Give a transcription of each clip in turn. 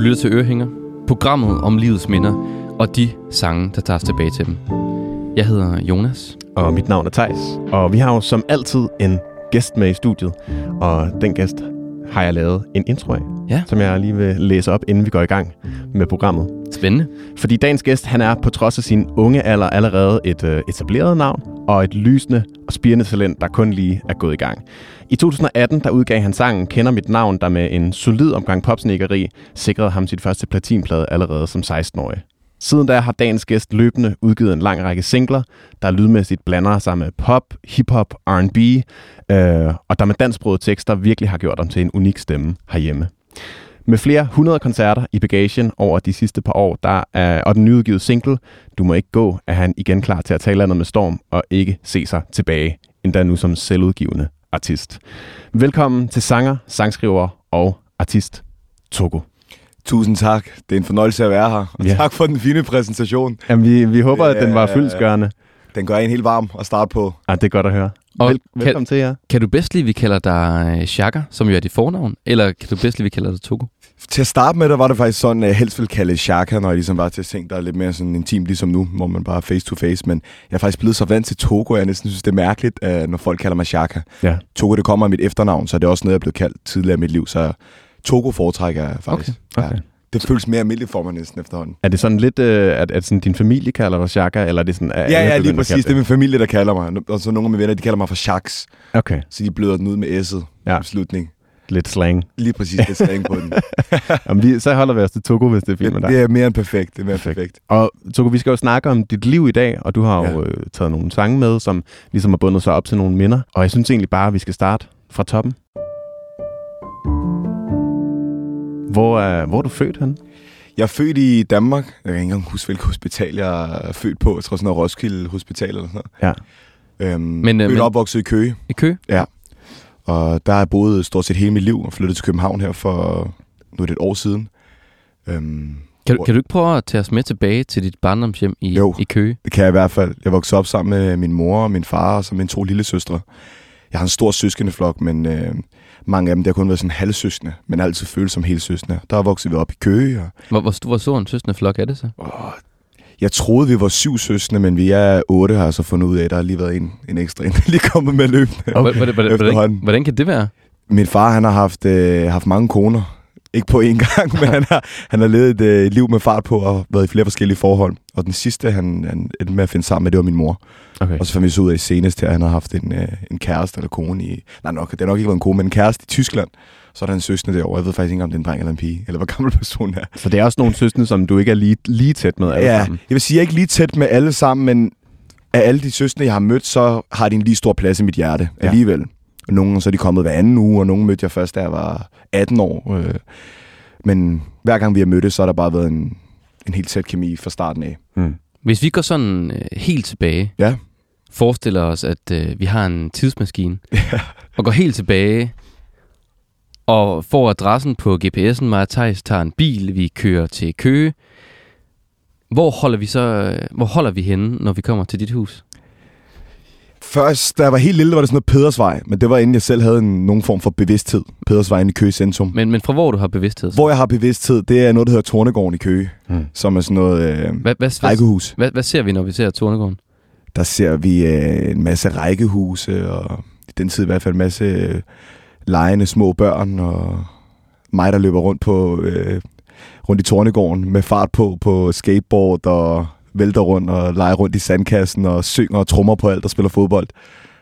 lytter til Ørehænger, programmet om livets minder og de sange, der tager os tilbage til dem. Jeg hedder Jonas. Og mit navn er Tejs Og vi har jo som altid en gæst med i studiet. Og den gæst har jeg lavet en intro af, Ja. som jeg lige vil læse op, inden vi går i gang med programmet. Spændende. Fordi dagens gæst, han er på trods af sin unge alder allerede et øh, etableret navn, og et lysende og spirende talent, der kun lige er gået i gang. I 2018, der udgav han sangen Kender mit navn, der med en solid omgang popsnikkeri sikrede ham sit første platinplade allerede som 16-årig. Siden da har dagens gæst løbende udgivet en lang række singler, der lydmæssigt blander sig med pop, hiphop, R&B, øh, og der med dansksprogede tekster virkelig har gjort ham til en unik stemme herhjemme. Med flere hundrede koncerter i bagagen over de sidste par år, der er, og den nyudgivet single, Du må ikke gå, er han igen klar til at tage landet med storm og ikke se sig tilbage, endda nu som selvudgivende artist. Velkommen til sanger, sangskriver og artist Togo. Tusind tak. Det er en fornøjelse at være her. Og Ja. ja. tak for den fine præsentation. Jamen, vi, vi håber, at den var Ja. fyldskørende. Den gør en helt varm at starte på. Ah, det er godt at høre. Og Vel, kan- velkommen til jer. Kan du bedst lide, at vi kalder dig øh, Shaka, som jo er dit fornavn? Eller kan du bedst lide, at vi kalder dig Togo? Til at starte med, der var det faktisk sådan, at jeg helst ville kalde Shaka, når jeg ligesom var til ting, der er lidt mere sådan intimt, ligesom nu, hvor man bare er face to face. Men jeg er faktisk blevet så vant til Togo, at jeg næsten synes, det er mærkeligt, øh, når folk kalder mig Shaka. Ja. Togo, det kommer af mit efternavn, så det er også noget, jeg er blevet kaldt tidligere i mit liv. Så Togo foretrækker jeg faktisk. Okay, okay. Ja. Det føles mere almindeligt for mig næsten efterhånden. Er det sådan lidt, øh, at, at sådan din familie kalder dig Shaka, eller er det sådan... Er Ja, ja, lige præcis. Det er min familie, der kalder mig. Og så nogle af mine venner, de kalder mig for Shaks. Okay, Så de bløder den ud med S'et Ja. i slutning. lidt slang. Lige præcis det slang på den. Jamen, vi, så holder vi os til Togo, hvis det er fint med dig. det er mere end perfekt. Det er mere Perfekt. perfekt. Og Togo, vi skal jo snakke om dit liv i dag, og du har jo Ja. øh, taget nogle sange med, som ligesom har bundet sig op til nogle minder. Og jeg synes egentlig bare, at vi skal starte fra toppen. Hvor er, hvor er du født hen? Jeg er født i Danmark. Jeg kan ikke engang huske, hvilket hospital jeg er født på. Jeg tror sådan noget Roskilde Hospital eller sådan noget. Ja. Øhm, Men, øh, født men- opvokset i Køge. I kø? Og der har jeg boet stort set hele mit liv og flyttet til København her for nu er det et år siden. Øhm, Kan, du- kan du ikke prøve at tage os med tilbage til dit barndomshjem i, Jo. i Køge? Det kan jeg i hvert fald. Jeg voksede op sammen med min mor og min far og så mine to lille søstre. Jeg har en stor søskendeflok, men øh, mange af dem der har kun været sådan halvsøskende, men altid følt som hele søskende. Der er vokset vi op i Køge, og Hvor, hvor, hvor stor en søstende flok er det så? Åh, jeg troede, vi var syv søskende, men vi er otte, har jeg så fundet ud af. Der har lige været en, en ekstra, en, der lige kommet med løbende. Okay. Hvordan, hvordan, hvordan kan det være? Min far, han har haft, øh, haft mange koner. Ikke på én gang, men han har, han har levet et øh, liv med fart på og været i flere forskellige forhold. Og den sidste, han, han endte med at finde sammen med, det var min mor. Okay. Og så fandt vi så ud af senest her, at han har haft en, øh, en kæreste eller kone i... Nej, nok, det har nok ikke været en kone, men en kæreste i Tyskland. Så er der en søskende derovre. Jeg ved faktisk ikke, om det er en dreng eller en pige, eller hvor gammel personen er. Så det er også nogle søstre, som du ikke er lige, lige tæt med alle Ja, sammen. jeg vil sige, jeg er ikke lige tæt med alle sammen, men af alle de søstre, jeg har mødt, så har de en lige stor plads i mit hjerte Ja. alligevel. Og nogle så er de kommet hver anden uge, og nogle mødte jeg først, da jeg var 18 år. øh. Men hver gang vi har mødtes, så har der bare været en, en helt tæt kemi fra starten af. Mm. Hvis vi går sådan øh, helt tilbage, Ja. forestiller os, at øh, vi har en tidsmaskine, og går helt tilbage, og får adressen på GPS'en, og Thijs tager en bil, vi kører til Køge. Hvor holder vi så, øh, hvor holder vi henne, når vi kommer til dit hus? Først, da jeg var helt lille, var det sådan noget Pedersvej, men det var inden jeg selv havde en, nogen form for bevidsthed. Pedersvej inde i Køge Centrum. Men, men fra hvor du har bevidsthed? så? Hvor jeg har bevidsthed, det er noget, der hedder Tornegården i Køge, Mm. som er sådan noget øh, Hvad, hvad, hvad, rækkehus. hvad, hvad ser vi, når vi ser Tornegården? Der ser vi øh, en masse rækkehuse, og i den tid i hvert fald en masse øh, legende små børn, og mig, der løber rundt på øh, rundt i Tornegården med fart på på skateboard, og vælter rundt og leger rundt i sandkassen, og synger og trummer på alt og spiller fodbold.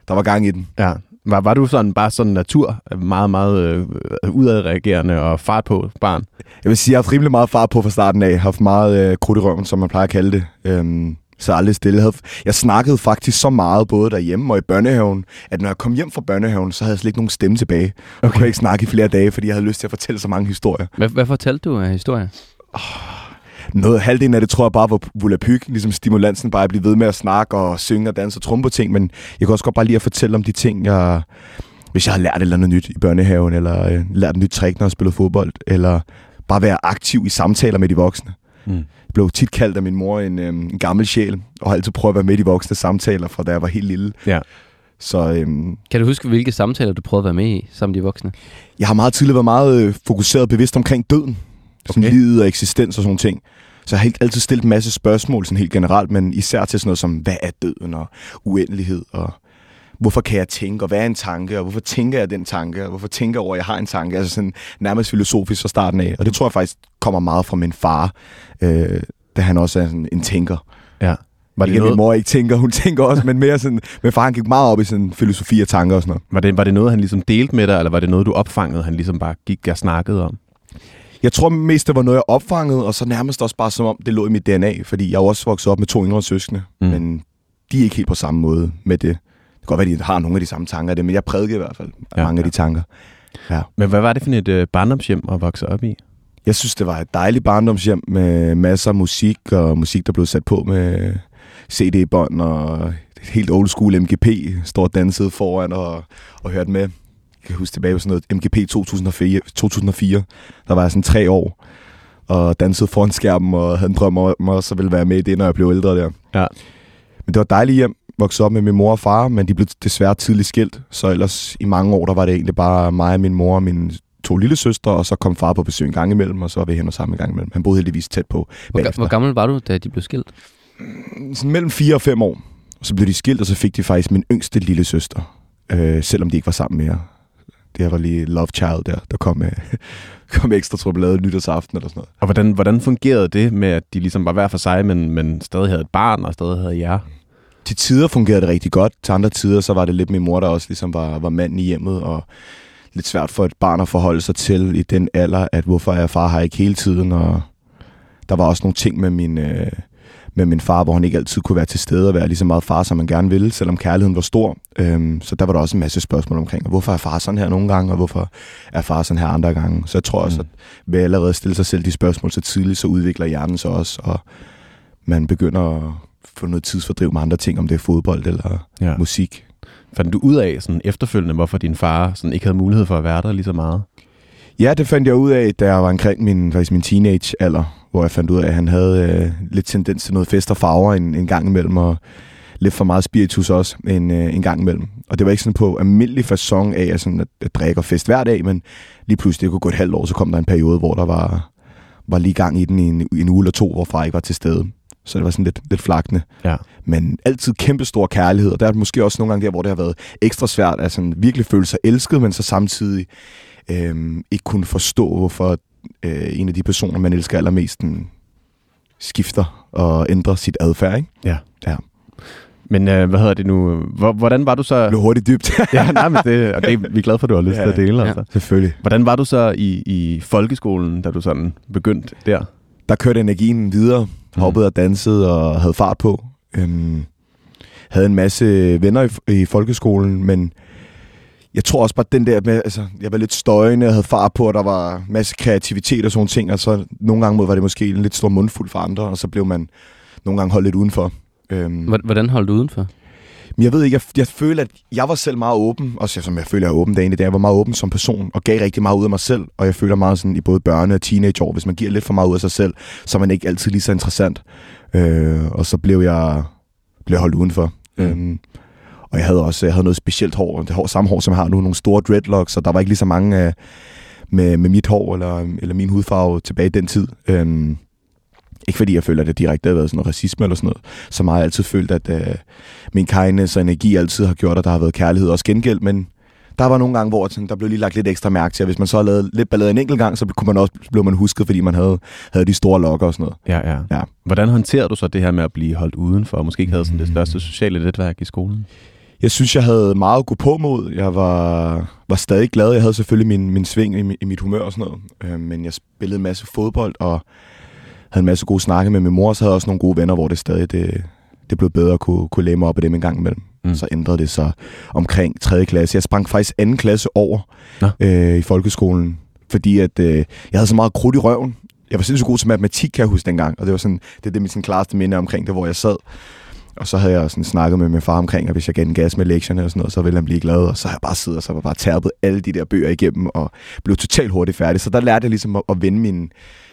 Der var gang i den. Ja. Var, var du sådan bare sådan natur, meget, meget øh, udadreagerende og fart på barn? Jeg vil sige, jeg har haft rimelig meget fart på fra starten af. Jeg har haft meget øh, krudt i røven, som man plejer at kalde det. Øhm, så aldrig stille. Jeg, jeg snakkede faktisk så meget, både derhjemme og i børnehaven, at når jeg kom hjem fra børnehaven, så havde jeg slet ikke nogen stemme tilbage. Okay. Jeg kunne ikke snakke i flere dage, fordi jeg havde lyst til at fortælle så mange historier. Hvad, hvad fortalte du af historie? Noget halvdelen af det tror jeg bare var volapyk, ligesom stimulansen bare at blive ved med at snakke og synge og danse og trumme på ting, men jeg kan også godt bare lide at fortælle om de ting, jeg, hvis jeg har lært et eller andet nyt i børnehaven, eller øh, lært et nyt trick, når jeg spiller fodbold, eller bare være aktiv i samtaler med de voksne. Mm. Jeg blev tit kaldt af min mor en, øh, en gammel sjæl, og har altid prøvet at være med i de voksne samtaler, fra da jeg var helt lille. Ja. Så øhm, Kan du huske, hvilke samtaler du prøvede at være med i sammen med de voksne? jeg har meget tidligere været meget øh, fokuseret og bevidst omkring døden. Sådan Okay. livet og eksistens og sådan ting. Så jeg har helt, altid stillet en masse spørgsmål sådan helt generelt, men især til sådan noget som, hvad er døden og uendelighed og hvorfor kan jeg tænke, og hvad er en tanke, og hvorfor tænker jeg den tanke, og hvorfor tænker jeg over, at jeg har en tanke, altså sådan nærmest filosofisk fra starten af. Og det tror jeg faktisk kommer meget fra min far, øh, da han også er sådan en tænker. Ja. Var det, Ikke, at min noget, mor ikke tænker, hun tænker også, men mere sådan, men far han gik meget op i sådan filosofi og tanker og sådan noget. var, det, var det noget, han ligesom delte med dig, eller var det noget, du opfangede, han ligesom bare gik og snakkede om? Jeg tror mest, det var noget, jeg opfangede, og så nærmest også bare som om, det lå i mit DNA, fordi jeg også vokset op med to yngre søskende, Mm. men de er ikke helt på samme måde med det. Det kan godt være, de har nogle af de samme tanker af det, men jeg prædiker i hvert fald Ja, mange ja. af de tanker. Ja. Men hvad var det for et øh, barndomshjem at vokse op i? Jeg synes, det var et dejligt barndomshjem med masser af musik, og musik, der blev sat på med CD-bånd, og et helt old school MGP, står og dansede foran og, og hørte med. Kan huske tilbage på sådan noget MGP 2004, 2004. Der var jeg sådan tre år, og dansede foran skærmen, og havde en drøm om at ville være med i det, når jeg blev ældre der. Ja. Men det var dejligt hjem, voksede op med min mor og far, men de blev desværre tidligt skilt, så ellers i mange år, der var det egentlig bare mig og min mor og mine to lille søstre, og så kom far på besøg en gang imellem, og så var vi hen og sammen en gang imellem. Han boede heldigvis tæt på Hvor, bagefter. hvor gammel var du, da de blev skilt? Sådan mellem 4 og 5 år. Og så blev de skilt, og så fik de faktisk min yngste lille søster, øh, selvom de ikke var sammen mere. Det var lige Love Child der, der kom med, kom med ekstra chokolade nytårsaften eller sådan noget. Og hvordan, hvordan fungerede det med, at de ligesom var hver for sig, men, men stadig havde et barn og stadig havde jer? Til tider fungerede det rigtig godt. Til andre tider, så var det lidt min mor, der også ligesom var, var manden i hjemmet, og lidt svært for et barn at forholde sig til i den alder, at hvorfor er far her ikke hele tiden, og der var også nogle ting med min, øh, med min far, hvor han ikke altid kunne være til stede og være lige så meget far, som man gerne ville, selvom kærligheden var stor. Øhm, så der var der også en masse spørgsmål omkring, hvorfor er far sådan her nogle gange, og hvorfor er far sådan her andre gange. Så jeg tror også, at ved allerede at stille sig selv de spørgsmål så tidligt, så udvikler hjernen sig også, og man begynder at få noget tidsfordriv med andre ting, om det er fodbold eller Ja. musik. Fandt du ud af sådan efterfølgende, hvorfor din far sådan ikke havde mulighed for at være der lige så meget? Ja, det fandt jeg ud af, da jeg var omkring min, faktisk min teenage-alder, hvor jeg fandt ud af, at han havde øh, lidt tendens til noget fest og farver en, en gang imellem, og lidt for meget spiritus også en, øh, en gang imellem. Og det var ikke sådan på almindelig fasong af at, sådan, at, at drikke og fest hver dag, men lige pludselig, det kunne gå et halvt år, så kom der en periode, hvor der var, var lige gang i den i en, en uge eller to, hvor far ikke var til stede. Så det var sådan lidt, lidt flagtende. Ja. Men altid kæmpe stor kærlighed, og der er måske også nogle gange der, hvor det har været ekstra svært at sådan virkelig føle sig elsket, men så samtidig øhm, ikke kunne forstå, hvorfor øh, en af de personer, man elsker allermest, den skifter og ændrer sit adfærd. Ikke? Ja. Ja. Men øh, hvad hedder det nu? Hvor, hvordan var du så... Det blev hurtigt dybt. ja, nej, men det, og det, vi er glade for, at du har lyst Ja, til at dele. ja. Altså. Selvfølgelig. Hvordan var du så i, i folkeskolen, da du sådan begyndte der? Der kørte energien videre, hoppede og dansede og havde fart på. Øhm, havde en masse venner i, i folkeskolen, men jeg tror også bare den der med, altså, jeg var lidt støjende, jeg havde fart på, og der var masse kreativitet og sådan ting, og så nogle gange var det måske en lidt stor mundfuld for andre, og så blev man nogle gange holdt lidt udenfor. Øhm, Hvor- Hvordan holdt du udenfor? men jeg ved ikke, jeg, jeg føler, at jeg var selv meget åben, også som jeg føler, jeg er åben dagen i dag. Jeg var meget åben som person, og gav rigtig meget ud af mig selv. Og jeg føler meget sådan i både børne- og teenageår, hvis man giver lidt for meget ud af sig selv, så er man ikke altid lige så interessant. Øh, og så blev jeg, blev jeg holdt udenfor. Mm. Øhm, og jeg havde også jeg havde noget specielt hår, det hår, samme hår, som jeg har nu, nogle store dreadlocks, og der var ikke lige så mange øh, med, med mit hår eller, eller min hudfarve tilbage i den tid. Øhm, ikke fordi jeg føler, at det direkte har været sådan noget racisme eller sådan noget, så meget har jeg altid følt, at øh, min kindness og energi altid har gjort, at der har været kærlighed og gengæld, men der var nogle gange, hvor sådan, der blev lige lagt lidt ekstra mærke til, og hvis man så havde lavet lidt ballade en enkelt gang, så kunne man også, blev man husket, fordi man havde, havde de store lokker og sådan noget. Ja, ja, Ja. Hvordan håndterer du så det her med at blive holdt udenfor, og måske ikke havde sådan det største sociale netværk i skolen? Jeg synes, jeg havde meget at gå på mod. Jeg var, var stadig glad. Jeg havde selvfølgelig min, min sving i, i mit humør og sådan noget. Øh, men jeg spillede en masse fodbold og havde en masse gode snakke med min mor. Så havde jeg også nogle gode venner, hvor det stadig det, det blev bedre at kunne, kunne lægge mig op af dem en gang imellem. Mm. Så ændrede det sig omkring 3. klasse. Jeg sprang faktisk anden klasse over Nå. øh, i folkeskolen, fordi at, øh, jeg havde så meget krudt i røven. Jeg var sindssygt god til matematik, kan jeg huske dengang. Og det var sådan, det er det mit sådan, klareste minde omkring det, hvor jeg sad. Og så havde jeg sådan snakket med min far omkring, at hvis jeg gav den gas med lektierne og sådan noget, så ville han blive glad. Og så har jeg bare siddet og så var bare tærpet alle de der bøger igennem og blev totalt hurtigt færdig. Så der lærte jeg ligesom at, at vende min,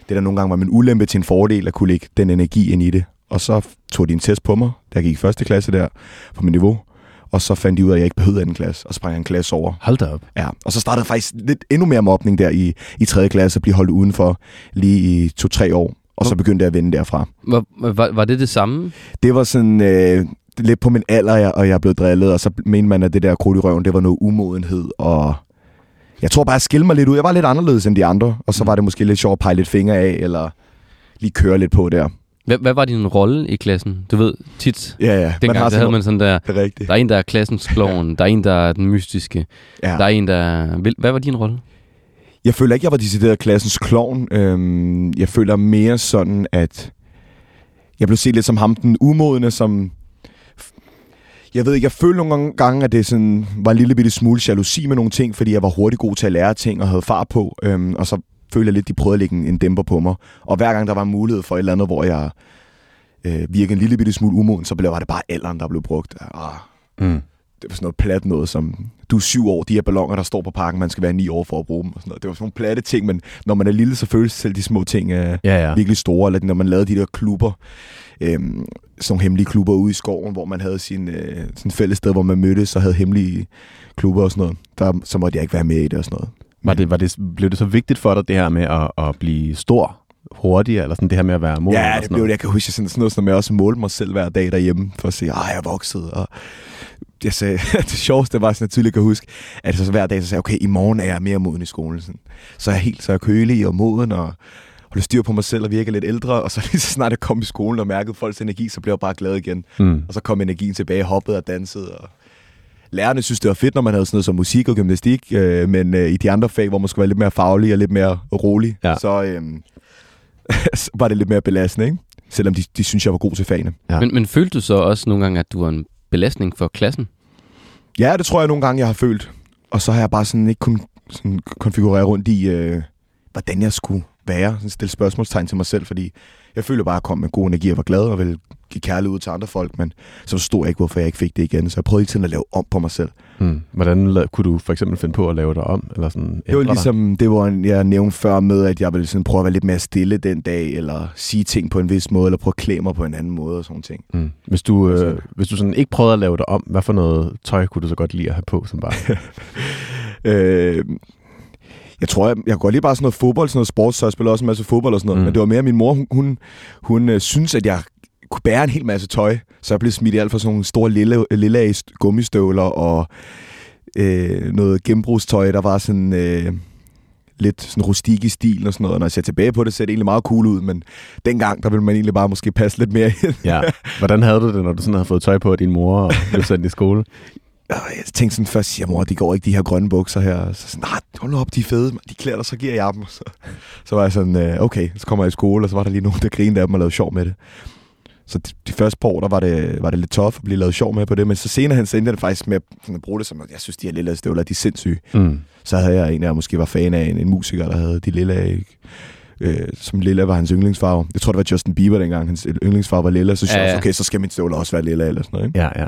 det der nogle gange var min ulempe til en fordel, at kunne lægge den energi ind i det. Og så tog de en test på mig, da jeg gik i første klasse der, på mit niveau. og så fandt de ud af, at jeg ikke behøvede anden klasse, og sprang jeg en klasse over. Hold da op. Ja, og så startede faktisk lidt endnu mere mobning der i, i 3. klasse, at blive holdt udenfor lige i to-tre år, og så begyndte jeg at vende derfra. Var, var, var det det samme? Det var sådan øh, lidt på min alder, jeg, og jeg blev drillet, og så mente man, at det der krudt i røven, det var noget umodenhed, og jeg tror bare, jeg skilte mig lidt ud. Jeg var lidt anderledes end de andre, og så var det måske lidt sjovt at pege lidt fingre af, eller lige køre lidt på der. Hvad, hvad var din rolle i klassen? Du ved, tit Ja, ja. dengang, har så havde sådan man sådan der, er der er en, der er klassens klovn, der er en, der er den mystiske, Ja. der er en, der... er- Hvad var din rolle? Jeg føler ikke, jeg var decideret klassens klovn. Øhm, jeg føler mere sådan, at jeg blev set lidt som ham, den umodne, som... Jeg ved ikke, jeg følte nogle gange- at det sådan var en lille bitte smule jalousi med nogle ting, fordi jeg var hurtigt god til at lære ting og havde far på. Øhm, og så følte jeg lidt, de prøvede at lægge en, en dæmper på mig. Og hver gang der var en mulighed for et eller andet, hvor jeg øh, virkede en lille bitte smule umoden, så blev, var det bare alderen, der blev brugt. Ah, Mm det var sådan noget plat noget, som du er syv år, de her ballonger, der står på parken, man skal være ni år for at bruge dem. Og sådan noget. Det var sådan nogle platte ting, men når man er lille, så føles selv de små ting uh, Ja, ja. virkelig store. Eller når man lavede de der klubber, øhm, sådan nogle hemmelige klubber ude i skoven, hvor man havde sin, øh, sin fælles sted, hvor man mødtes og havde hemmelige klubber og sådan noget. Der, så måtte jeg ikke være med i det og sådan noget. Var det, var det, blev det så vigtigt for dig, det her med at, at blive stor hurtigere, eller sådan det her med at være moden? Ja, det sådan blev det. Jeg kan huske sådan, sådan noget, som jeg også målte mig selv hver dag derhjemme, for at se, at jeg er vokset. Og jeg sagde, det sjoveste var, sådan, jeg tydeligt kan huske, at så hver dag så sagde jeg, okay, i morgen er jeg mere moden i skolen. Sådan. Så er jeg helt så er kølig og moden, og holder styr på mig selv og virker lidt ældre. Og så lige så snart jeg kom i skolen og mærkede folks energi, så blev jeg bare glad igen. Mm. Og så kom energien tilbage, hoppede og dansede. Og lærerne synes, det var fedt, når man havde sådan noget som musik og gymnastik, øh, men øh, i de andre fag, hvor man skulle være lidt mere faglig og lidt mere rolig, Ja. så, øh, så var det lidt mere belastende, ikke? Selvom de, de synes, jeg var god til fagene. Ja. Men, men følte du så også nogle gange, at du var en belastning for klassen? Ja, det tror jeg nogle gange, jeg har følt. Og så har jeg bare sådan ikke kun sådan konfigurere rundt i, øh, hvordan jeg skulle være. Sådan stille spørgsmålstegn til mig selv, fordi jeg føler bare, at jeg kom med god energi og var glad og ville give kærlighed ud til andre folk, men så forstod jeg ikke, hvorfor jeg ikke fik det igen. Så jeg prøvede hele tiden at lave om på mig selv. Mm. Hvordan kunne du for eksempel finde på at lave dig om? Eller sådan Det var ændre dig? ligesom det, hvor jeg nævnte før med, at jeg ville sådan prøve at være lidt mere stille den dag, eller sige ting på en vis måde, eller prøve at klæde mig på en anden måde og sådan ting. Mm. Hvis du, øh, Altså- hvis du sådan ikke prøvede at lave dig om, hvad for noget tøj kunne du så godt lide at have på som barn? Øh, jeg tror, jeg, jeg kunne godt lide bare sådan noget fodbold, sådan noget sports, så jeg spiller også en masse fodbold og sådan noget. Mm. Mm. Men det var mere min mor, hun, hun, hun øh, synes, at jeg kunne bære en hel masse tøj. Så jeg blev smidt i alt for sådan nogle store lille, lille gummistøvler og øh, noget genbrugstøj, der var sådan... Øh, lidt sådan rustik i stil og sådan noget. Når jeg ser tilbage på det, ser det egentlig meget cool ud, men dengang, der ville man egentlig bare måske passe lidt mere ind. ja. Hvordan havde du det, når du sådan havde fået tøj på af din mor og blev sendt i skole? Og jeg tænkte sådan først, siger mor, de går ikke de her grønne bukser her. Så sådan, nej, hold nu op, de er fede, man. de klæder dig, så giver jeg dem. Så, så var jeg sådan, øh, okay, så kommer jeg i skole, og så var der lige nogen, der grinede af dem og lavede sjov med det. Så de, de første par år, der var det, var det lidt tough at blive lavet sjov med på det, men så senere hen, så endte det faktisk med sådan at bruge det som, at jeg synes, de her lille støvler, de er sindssyge. Mm. Så havde jeg en, jeg måske var fan af, en, en musiker, der havde de lille Øh, som lilla var hans yndlingsfarve. Jeg tror, det var Justin Bieber dengang. Hans yndlingsfarve var lilla. Så synes Ja, jeg ja. også, okay, så skal min støvler også være lilla eller sådan noget. Ikke? Ja, ja.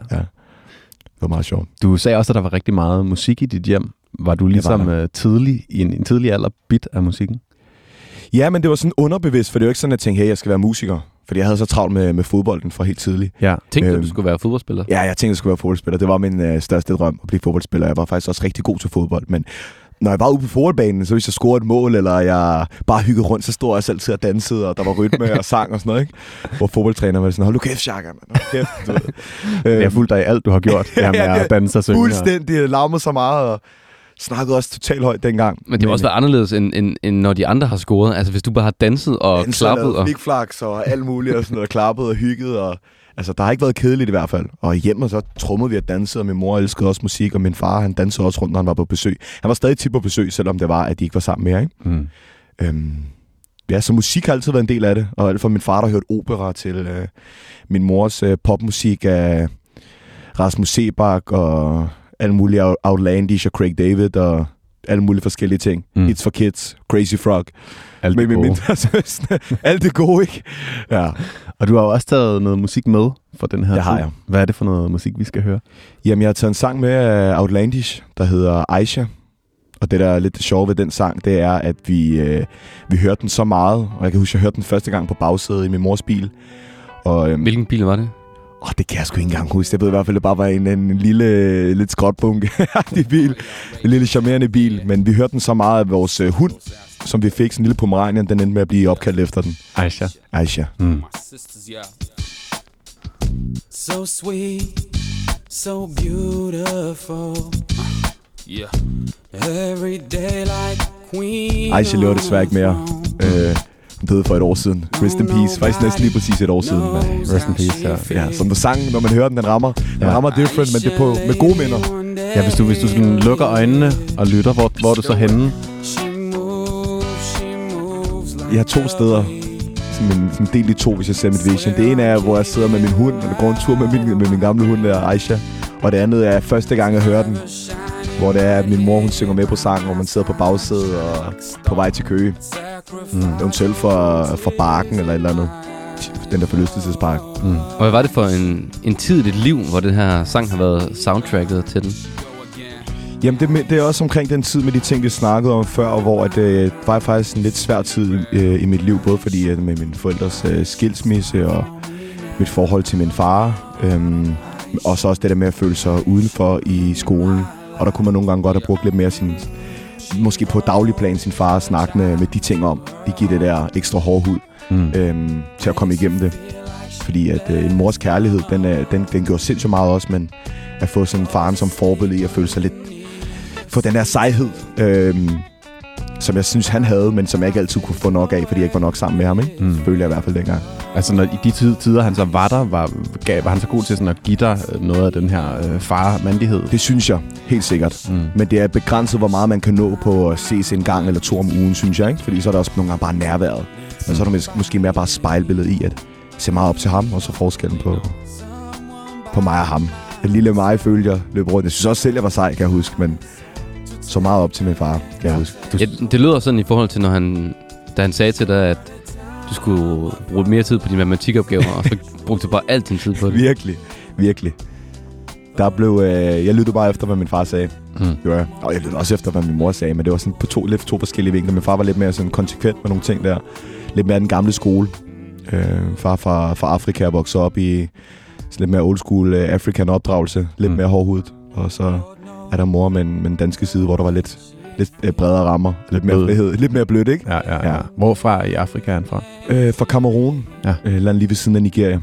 Det var meget sjovt. Du sagde også, at der var rigtig meget musik i dit hjem. Var du ligesom der. øh, tidlig, i en, en tidlig alder bit af musikken? Ja, men det var sådan underbevidst, for det var ikke sådan, at jeg tænkte, hey, jeg skal være musiker. Fordi jeg havde så travlt med, med fodbolden fra helt tidligt. Ja. Tænkte du, Øhm. du skulle være fodboldspiller? Ja, jeg tænkte, jeg skulle være fodboldspiller. Det var min øh, største drøm at blive fodboldspiller. Jeg var faktisk også rigtig god til fodbold, men når jeg var ude på fodboldbanen, så hvis jeg scorede et mål, eller jeg bare hyggede rundt, så stod jeg også altid og dansede, og der var rytme og sang og sådan noget, ikke? Hvor fodboldtræner var sådan, hold nu kæft, Chaka, mand. Kæft. Du ved. Jeg har fulgt dig i alt, du har gjort. Det her med Ja, ja. at danse og synge. og- Fuldstændig larmede så meget, og snakkede også totalt højt dengang. Men det må også være anderledes, end, end, end når de andre har scoret. Altså, hvis du bare har danset og klappet. Og... Flikflaks og alt muligt, og sådan noget, klappet og hygget, og Altså, der har ikke været kedeligt i hvert fald. Og hjemme så trummede vi og dansede, og min mor elskede også musik, og min far, han dansede også rundt, når han var på besøg. Han var stadig tit på besøg, selvom det var, at de ikke var sammen mere, ikke? Mm. Øhm, ja, så musik har altid været en del af det. Og alt fra min far, der hørte opera, til øh, min mors øh, popmusik af Rasmus Sebak, og alle mulige Out- Outlandish og Craig David, og alle mulige forskellige ting. Mm. It's for Kids, Crazy Frog. Alt det men, gode. men, altså, alt det gode, ikke? Ja. Og du har jo også taget noget musik med for den her Det har tid. jeg. Hvad er det for noget musik, vi skal høre? Jamen, jeg har taget en sang med af Outlandish, der hedder Aisha. Og det, der er lidt det sjove ved den sang, det er, at vi, øh, vi hørte den så meget. Og jeg kan huske, jeg hørte den første gang på bagsædet i min mors bil. Og, øhm, Hvilken bil var det? Åh, det kan jeg sgu ikke engang huske. Jeg ved i hvert fald, det bare var en, en lille, lidt skråtbunke i bil. En lille charmerende bil. Men vi hørte den så meget af vores uh, hund, som vi fik, sådan en lille pomeranian, den endte med at blive opkaldt efter den. Aisha. Aisha. Mm. So sweet, so beautiful. Yeah. Every day like queen. Aisha lever desværre ikke mere. Øh, døde for et år siden. Rest in peace. Faktisk næsten lige præcis et år siden. Men, Rest in peace, ja. ja, som du sang, når man hører den, den rammer. Den Ja. rammer different, men det er på, med gode minder. Ja, hvis du, hvis du sådan lukker øjnene og lytter, hvor, hvor er du så henne? Jeg har to steder. Sådan en, sådan del i to, hvis jeg ser mit vision. Det ene er, hvor jeg sidder med min hund, og går en tur med min, med min gamle hund, der Aisha. Og det andet er første gang, jeg hører den. Hvor det er, at min mor hun synger med på sang, hvor man sidder på bagsædet og på vej til Køge. Mm. Eventuelt for, for Barken eller et eller andet. Den der forlystelsespark. Mm. Og hvad var det for en, en tid i dit liv, hvor den her sang har været soundtracket til den? Jamen, det, det er også omkring den tid med de ting, vi snakkede om før, og hvor at, øh, det var faktisk en lidt svær tid øh, i mit liv, både fordi at med mine forældres øh, skilsmisse og mit forhold til min far, øhm, og så også det der med at føle sig udenfor i skolen. Og der kunne man nogle gange godt have brugt lidt mere sin, måske på daglig plan sin far at snakke med, med de ting om. De giver det der ekstra hård hud Mm. øhm, til at komme igennem det. Fordi at øh, en mors kærlighed, den, er, den, den gjorde sindssygt meget også, men at få sådan faren som forbillede i at føle sig lidt... Få den der sejhed, øhm, som jeg synes, han havde, men som jeg ikke altid kunne få nok af, fordi jeg ikke var nok sammen med ham, ikke? Mm. Følte jeg i hvert fald dengang. Altså, når, i de tid, tider, han så var der, var, gav, var han så god til sådan at give dig øh, noget af den her øh, far-mandighed? Det synes jeg, helt sikkert. Mm. Men det er begrænset, hvor meget man kan nå på at ses en gang eller to om ugen, synes jeg, ikke? Fordi så er der også nogle gange bare nærværet. Og så er der mås- måske mere bare spejlbilledet i, at se meget op til ham, og så forskellen på, på mig og ham. Den lille mig følte jeg løb rundt. Jeg synes også selv, jeg var sej, kan jeg huske, men så meget op til min far, kan jeg huske. Du, Ja, det lyder sådan i forhold til, når han, da han sagde til dig, at du skulle bruge mere tid på dine matematikopgaver, og så brugte du bare al din tid på det. Virkelig, virkelig. Der blev, øh, jeg lyttede bare efter, hvad min far sagde. Mm. Det jeg. Og jeg lyttede også efter, hvad min mor sagde, men det var sådan på to, lidt to forskellige vinkler. Min far var lidt mere sådan konsekvent med nogle ting der. Lidt mere den gamle skole. Øh, far fra, fra Afrika er vokset op i lidt mere old school øh, African opdragelse. Lidt mm. mere hårdhudet. Og så er der mor med, en, med den danske side, hvor der var lidt, lidt øh, bredere rammer. Lidt mere Blød. frihed. Lidt mere blødt, ikke? Ja, ja, ja. Ja. Hvorfra i Afrika er han fra? Øh, fra Kamerun. Ja. Øh, land lige ved siden af Nigeria.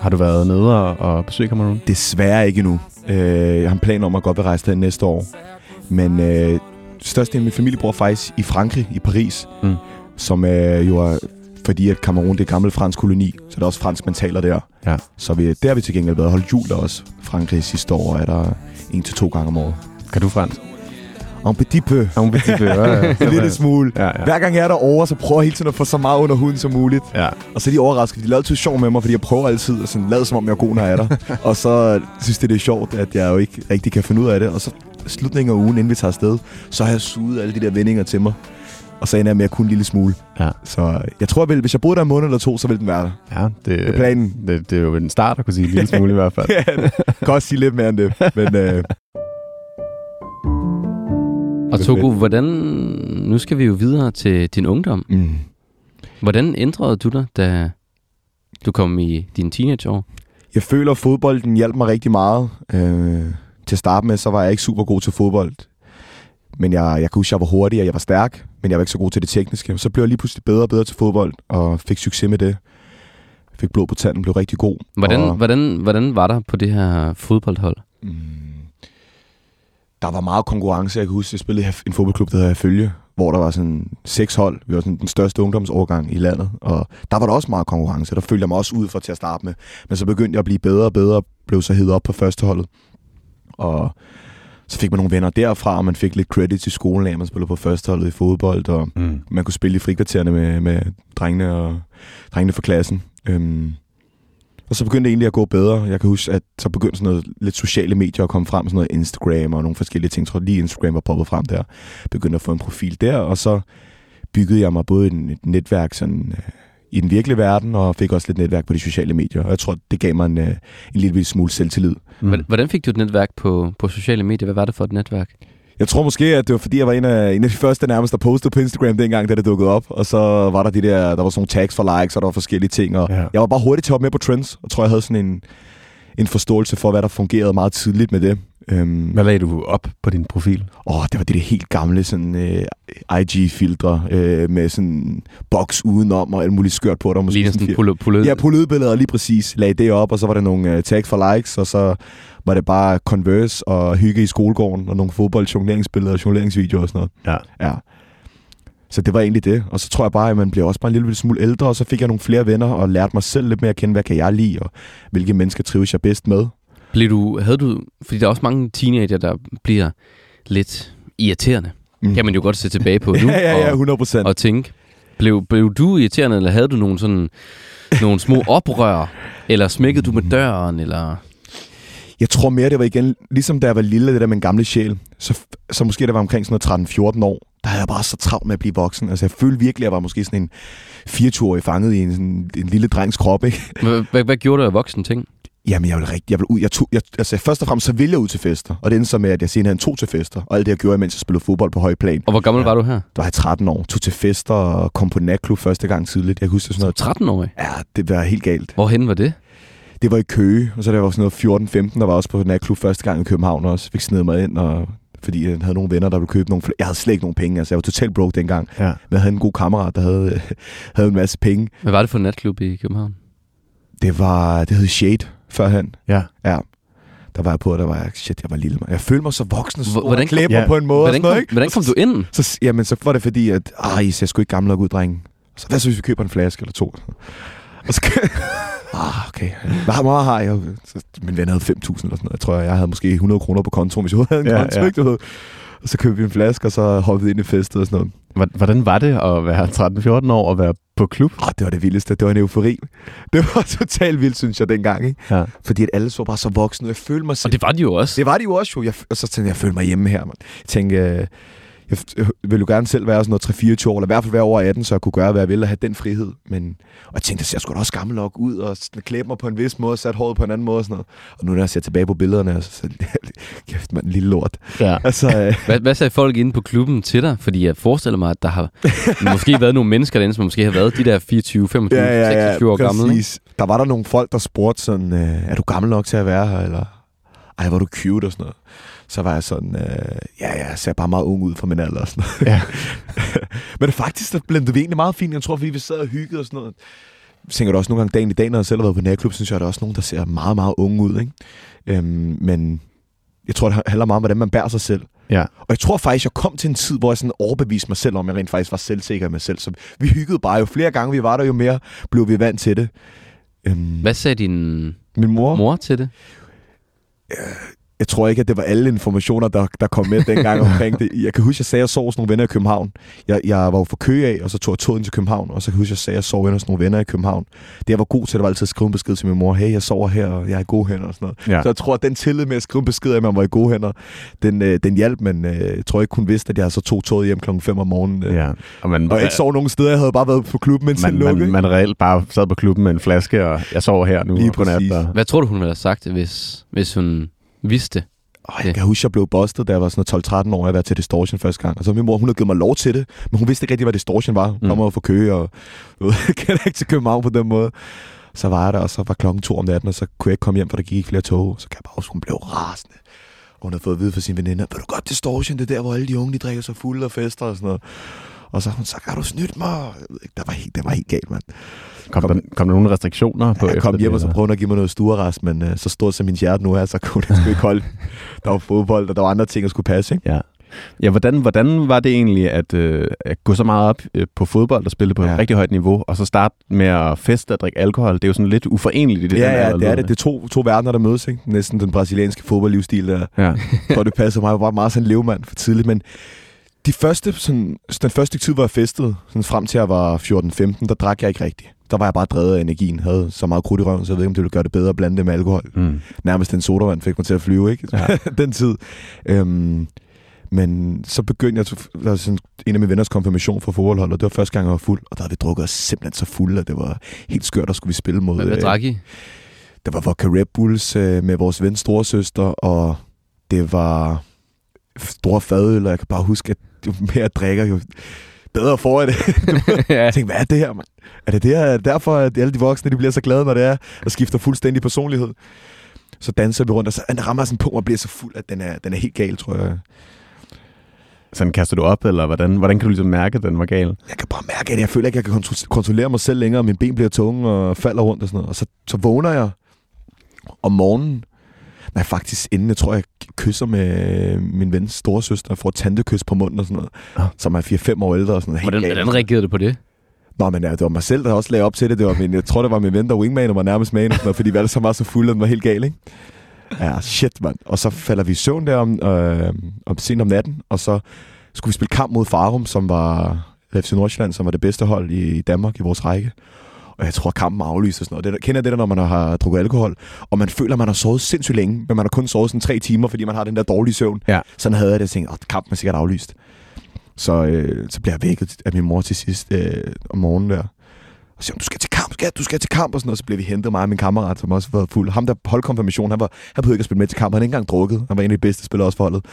Har du været nede og, og besøgt Cameroon? Desværre ikke endnu. Øh, jeg har en plan om at godt vil rejse der næste år. Men øh, størstedelen af min familie bor faktisk i Frankrig, i Paris. Mm. Som øh, jo er, fordi at Kamerun det er gammel fransk koloni, så det er også fransk, man taler der. Ja. Så vi, der har vi til gengæld været holdt jul der også. Frankrig sidste år er der en til to gange om året. Kan du fransk? En petit peu. Ja, hun vil En lille smule. Ja, ja. Hver gang jeg er derovre, så prøver jeg hele tiden at få så meget under huden som muligt. ja. Og så er de overrasket. De laver altid sjov med mig, fordi jeg prøver altid at sådan, lade som om, jeg er god, når jeg er der. og så synes de, det er sjovt, at jeg jo ikke rigtig kan finde ud af det. Og så slutningen af ugen, inden vi tager afsted, så har jeg suget alle de der vendinger til mig. Og så ender jeg med at kunne en lille smule. Ja. Så jeg tror, vel, hvis jeg boede der en måned eller to, så ville den være der. Ja, det, Det er planen. Det, det er jo en start at kunne sige en lille smule i hvert fald. Ja, det kan også sige lidt mere end det. Men øh, Og Togo, hvordan... Nu skal vi jo videre til din ungdom. mm, Hvordan ændrede du dig, da du kom i dine teenageår? jeg føler, at fodbolden hjalp mig rigtig meget. Øh, til at starte med, så var jeg ikke super god til fodbold. Men jeg, jeg kan huske, at jeg var hurtig, og jeg var stærk, men jeg var ikke så god til det tekniske. Så blev jeg lige pludselig bedre og bedre til fodbold, og fik succes med det. Fik blod på tanden, blev rigtig god. Hvordan, og, hvordan, hvordan var der på det her fodboldhold? mm, der var meget konkurrence. Jeg kan huske, jeg spillede i en fodboldklub, der hedder Følge, hvor der var sådan seks hold. Vi var sådan den største ungdomsårgang i landet. Og der var der også meget konkurrence. Der følte jeg mig også ud for til at starte med. Men så begyndte jeg at blive bedre og bedre, og blev så heddet op på førsteholdet. Og så fik man nogle venner derfra, og man fik lidt credit til skolen af, man spillede på førsteholdet i fodbold, og Mm. man kunne spille i frikvartererne med, med drengene, og, drengene fra klassen. Øhm, og så begyndte det egentlig at gå bedre. Jeg kan huske, at så begyndte sådan noget lidt sociale medier at komme frem, sådan noget Instagram og nogle forskellige ting. Jeg tror lige Instagram var poppet frem der. Begyndte at få en profil der, og så byggede jeg mig både et netværk sådan, øh, i den virkelige verden, og fik også lidt netværk på de sociale medier. Og jeg tror, det gav mig en, øh, en lille smule selvtillid. Mm. Hvordan- fik du et netværk på, på sociale medier? Hvad var det for et netværk? Jeg tror måske, at det var fordi, jeg var en af, en af de første nærmest, der postede på Instagram dengang, da det dukkede op. Og så var der de der, der var sådan nogle tags for likes, og der var forskellige ting. Og Ja. jeg var bare hurtig til at hoppe med på trends, og tror, jeg havde sådan en, en forståelse for, hvad der fungerede meget tidligt med det. Øhm, Hvad lagde du op på din profil? Åh, det var det der helt gamle sådan, øh, IG-filtre øh, med sådan boks udenom og alt muligt skørt på. Der måske Ligner sådan pulle, pulle. Ja, pullede lige præcis. Lagde det op, og så var der nogle uh, tags for likes, og så var det bare Converse og hygge i skolegården, og nogle fodboldjongleringsbilleder og jongleringsvideoer og sådan noget. Ja. Ja. Så det var egentlig det. Og så tror jeg bare, at man bliver også bare en lille smule ældre, og så fik jeg nogle flere venner, og lærte mig selv lidt mere at kende, hvad kan jeg lide, og hvilke mennesker trives jeg bedst med. Blev du, havde du, fordi der er også mange teenager, der bliver lidt irriterende. Mm. Kan man jo godt se tilbage på nu ja, ja, ja, og, 100 procent. og tænke. Blev, blev du irriterende, eller havde du nogle sådan nogle små oprør? Eller smækkede du med døren? Eller... Jeg tror mere, det var igen, ligesom da jeg var lille, det der med en gamle sjæl, så, så måske det var omkring sådan noget 13-14 år, der havde jeg bare så travlt med at blive voksen. Altså jeg følte virkelig, at jeg var måske sådan en 24-årig fanget i en, sådan, en lille drengs krop, ikke? Hvad, hvad, hvad gjorde du af voksne ting? Jamen, jeg vil rigtig, jeg vil ud. Jeg tog, jeg, altså, først og fremmest så ville jeg ud til fester, og det endte så med, at jeg senere tog til fester, og alt det, jeg gjorde, mens jeg spillede fodbold på høj plan. Og hvor gammel Ja. var du her? Der var jeg 13 år, tog til fester og kom på natklub første gang tidligt. Jeg husker sådan noget. 13 år. Ja, det var helt galt. Hvorhen var det? Det var i Køge, og så der var sådan noget 14-15, der var også på natklub første gang i København også. Fik snedet mig ind, og fordi jeg havde nogle venner, der ville købe nogle. Jeg havde slet ikke nogen penge, altså jeg var totalt broke dengang. Ja. Men jeg havde en god kammerat, der havde, havde en masse penge. Hvad var det for en natklub i København? Det var, det hed Shade førhen. Ja. Ja. Der var jeg på, og der var jeg, shit, jeg var lille. Jeg følte mig så voksen og Hvor- stor hvordan kom- klæber Ja. på en måde. Hvordan noget, kom, ikke? hvordan kom så, du ind? Så, jamen, så var det fordi, at ej, jeg skulle ikke gammel nok ud, drenge. Så hvad så, hvis vi køber en flaske eller to? Og så ah, okay. Hvad meget har jeg? Så, min ven havde 5.000 eller sådan noget. Jeg tror, jeg havde måske 100 kroner på kontoen, hvis jeg havde en Ja, konto. ja. ikke, du ved. Og så købte vi en flaske, og så hoppede vi ind i festet og sådan noget. Hvor- Hvordan var det at være 13-14 år og være på klub? Ah, det var det vildeste. Det var en eufori. Det var totalt vildt, synes jeg, dengang. Ikke? Ja. Fordi at alle så bare så voksne. Jeg følte mig Og det var de jo også. Det var de jo også jo. Jeg, og så tænkte jeg, jeg følte mig hjemme her. Man. Jeg tænkte, øh, jeg, ville jo gerne selv være sådan noget 3-24 år, eller i hvert fald være over 18, så jeg kunne gøre, hvad jeg ville og have den frihed. Men, og jeg tænkte, jeg skulle også gammel nok ud og klæbe mig på en vis måde, og sætte håret på en anden måde og sådan noget. Og nu når jeg ser tilbage på billederne, så så kæft, man, lille lort. Ja. Altså, øh, Hvad, hvad sagde folk inde på klubben til dig? Fordi jeg forestiller mig, at der har måske været nogle mennesker derinde, som måske har været de der 24, 25, 26 år gamle. Ikke? Der var der nogle folk, der spurgte sådan, øh, er du gammel nok til at være her, eller ej, hvor er du cute og sådan noget. Så var jeg sådan, øh, ja, ja, jeg ser bare meget ung ud for min alder og sådan noget. Ja. Men det faktisk, der blendede vi egentlig meget fint. Jeg tror, fordi vi sad og hyggede og sådan noget. Jeg tænker da også nogle gange dagen i dag, når jeg selv har været på natklub, synes jeg, at der er også nogen, der ser meget, meget unge ud. Ikke? Øhm, men jeg tror, det handler meget om, hvordan man bærer sig selv. Ja. Og jeg tror faktisk, jeg kom til en tid, hvor jeg sådan overbeviste mig selv om, at jeg rent faktisk var selvsikker i mig selv. Så vi hyggede bare. Jo flere gange vi var der, jo mere blev vi vant til det. Øhm, Hvad sagde din min mor? mor til det? Jeg tror ikke, at det var alle informationer, der, der kom med dengang omkring det. Jeg kan huske, jeg sagde, at jeg sov hos nogle venner i København. Jeg, jeg var jo fra Køge af, og så tog jeg toget til København, og så kan jeg huske, at jeg sagde, at jeg sov hos nogle venner i København. Det, jeg var god til, det var altid at skrive en besked til min mor. Hey, jeg sover her, og jeg er i gode hænder og sådan noget. Ja. Så jeg tror, at den tillid med at skrive en besked, at man var i gode hænder, den, øh, den hjalp, men øh, jeg tror ikke, hun vidste, at jeg så tog toget hjem klokken 5 om morgenen. Øh, ja. Og man, Og jeg ikke sov nogen steder. Jeg havde bare været på klubben, mens man, lukkede. man, man reelt bare sad på klubben med en flaske, og jeg sover her nu. Lige og- Hvad tror du, hun ville have sagt, hvis, hvis hun vidste? Oh, jeg kan huske, jeg blev bustet, da jeg var sådan 12-13 år, jeg var til Distortion første gang. Og så min mor, hun havde givet mig lov til det, men hun vidste ikke rigtig, hvad Distortion var. Hun Mm. kommer fra Køge, og ved, kender ikke til København på den måde. Så var jeg der, og så var klokken to om natten, og så kunne jeg ikke komme hjem, for der gik ikke flere tog. Så kan jeg bare huske, hun blev rasende. Og hun havde fået at vide fra sine veninder, ved du godt, Distortion, det er der, hvor alle de unge, de drikker sig fulde og fester og sådan noget. Og så har hun sagt, har du snydt mig? Der var helt, det var helt galt, mand. Kom, der, kom der nogle restriktioner på Jeg kom hjem, det, og så prøvede hun at give mig noget stuerrest, men uh, så stort som min hjerte nu er, så kunne det sgu ikke holde. Der var fodbold, og der var andre ting, der skulle passe, ikke? Ja. Ja, hvordan, hvordan var det egentlig at, øh, at gå så meget op øh, på fodbold og spille på ja. Et rigtig højt niveau, og så starte med at feste og drikke alkohol? Det er jo sådan lidt uforeneligt i det. ja, den ja, alder, det er det. Det er to, to verdener, der mødes, ikke? Næsten den brasilianske fodboldlivsstil, der Ja. tror, det passer mig. Jeg var bare meget sådan en levemand for tidligt, men de første, sådan, den første tid, hvor jeg festede, sådan frem til jeg var 14-15, der drak jeg ikke rigtigt. Der var jeg bare drevet af energien, havde så meget krudt i røven, så jeg ved ikke, om det ville gøre det bedre at blande det med alkohol. Mm. Nærmest en sodavand fik mig til at flyve, ikke? Ja. den tid. Øhm, men så begyndte jeg, der var sådan en af mine venners konfirmation for fodboldhold, og det var første gang, jeg var fuld, og der havde vi drukket os simpelthen så fulde, at det var helt skørt, at skulle vi spille mod... Hvad, hvad øh, drak I? der var vodka Red Bulls øh, med vores ven storesøster, og det var store fadøl, og jeg kan bare huske, at jo mere jeg drikker, jo bedre får jeg det. ja. Jeg tænkte, hvad er det her, mand? Er det der, er det derfor, at alle de voksne de bliver så glade, når det er, og skifter fuldstændig personlighed? Så danser vi rundt, og så den rammer sådan på og bliver så fuld, at den er, den er helt gal, tror jeg. Sådan kaster du op, eller hvordan, hvordan kan du ligesom mærke, at den var gal? Jeg kan bare mærke, at jeg føler ikke, at jeg kan kontro- kontrollere mig selv længere, og mine ben bliver tunge og falder rundt og sådan noget. Og så, så vågner jeg om morgenen, Nej, faktisk inden, jeg tror, jeg kysser med min vens storesøster, og får et tantekys på munden og sådan noget, Ah. som er 4-5 år ældre og sådan noget. Helt Hvordan, galt. hvordan reagerede du på det? Nå, men ja, det var mig selv, der også lagde op til det. det var min, jeg tror, det var min ven, der wingman var nærmest og sådan noget, fordi vi alle sammen var så fulde, og den var helt gal, ikke? Ja, shit, mand. Og så falder vi i søvn der om, øh, om sent om natten, og så skulle vi spille kamp mod Farum, som var FC Nordsjælland, som var det bedste hold i Danmark i vores række. Og jeg tror, at kampen er aflyst og sådan noget. Det, der- kender det der, når man har drukket alkohol, og man føler, at man har sovet sindssygt længe, men man har kun sovet sådan tre timer, fordi man har den der dårlige søvn. Ja. Sådan havde jeg det, og tænkte, at kampen er sikkert aflyst. Så, øh, så bliver jeg vækket af min mor til sidst øh, om morgenen der. Og siger, hun, du skal til kamp, skat, du skal til kamp, og sådan noget. Så blev vi hentet, mig og min kammerat, som også var fuld. Ham, der holdt konfirmation, han, var, han behøvede ikke at spille med til kamp. Han havde ikke engang drukket. Han var en af de bedste spillere også for holdet.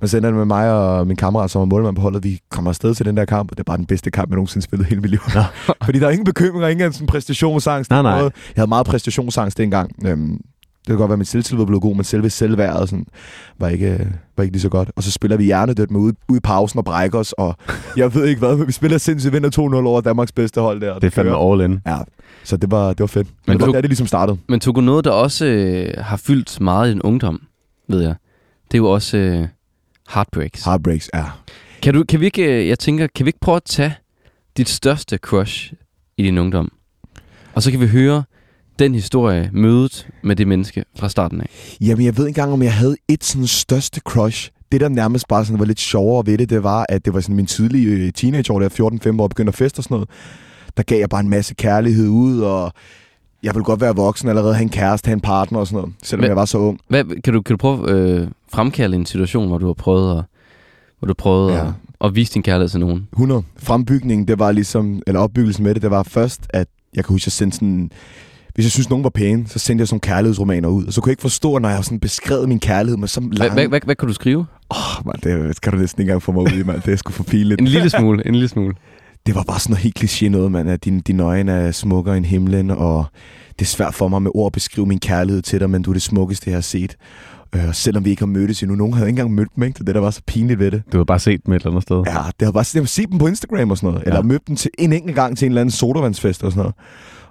Men så ender med mig og min kammerat, som var målmand på holdet. Vi kommer afsted til den der kamp, og det er bare den bedste kamp, jeg nogensinde spillet i hele mit liv. Fordi der er ingen bekymringer, ingen sådan præstationsangst. Nej, nej. Jeg havde meget præstationsangst dengang. Øhm, det kan godt være, at mit selvtillid var blevet god, men selve selvværdet sådan, var, ikke, var ikke lige så godt. Og så spiller vi hjernedødt med ude, ude i pausen og brækker os, og jeg ved ikke hvad, men vi spiller sindssygt vinder 2-0 over Danmarks bedste hold der. Det er fandme all in. Ja, så det var, det var fedt. Men det var der, det ligesom startede. Men Togo, noget, der også øh, har fyldt meget i din ungdom, ved jeg, det er jo også øh, heartbreaks. Heartbreaks, ja. Kan, du, kan vi ikke, øh, jeg tænker, kan vi ikke prøve at tage dit største crush i din ungdom? Og så kan vi høre den historie, mødet med det menneske fra starten af. Jamen, jeg ved ikke engang, om jeg havde et sådan største crush. Det, der nærmest bare sådan var lidt sjovere ved det, det var, at det var sådan min tidlige øh, teenageår, der 14-15 år, begyndte at feste og sådan noget. Der gav jeg bare en masse kærlighed ud, og jeg ville godt være voksen allerede, have en kæreste, have en partner og sådan noget, selvom Men- jeg var så ung. Hvad, kan, du, kan du prøve at øh, fremkalde en situation, hvor du har prøvet at, hvor du prøvet Ja. at, at vise din kærlighed til nogen? 100. Frembygningen, det var ligesom, eller opbyggelsen med det, det var først, at jeg kan huske, jeg sendte sådan, hvis jeg synes, nogen var pæne, så sendte jeg sådan nogle kærlighedsromaner ud. Og så kunne jeg ikke forstå, når jeg har sådan beskrevet min kærlighed med så lange... hvad, hvad, hvad kan du skrive? Åh, oh, man, det skal du næsten ikke engang få mig ud i, mand. Det er sgu for pinligt. En lille smule, en lille smule. Det var bare sådan noget helt kliché noget, mand. At din, din øjne er smukkere end himlen, og det er svært for mig med ord at beskrive min kærlighed til dig, men du er det smukkeste, jeg har set. Øh, selvom vi ikke har mødtes endnu. Nogen havde ikke engang mødt dem, ikke? Det er der var så pinligt ved det. Du har bare set dem et eller andet sted. Ja, det har bare har set dem på Instagram og sådan noget. Eller Ja. mødt dem til en enkelt gang til en eller anden sodavandsfest og sådan noget.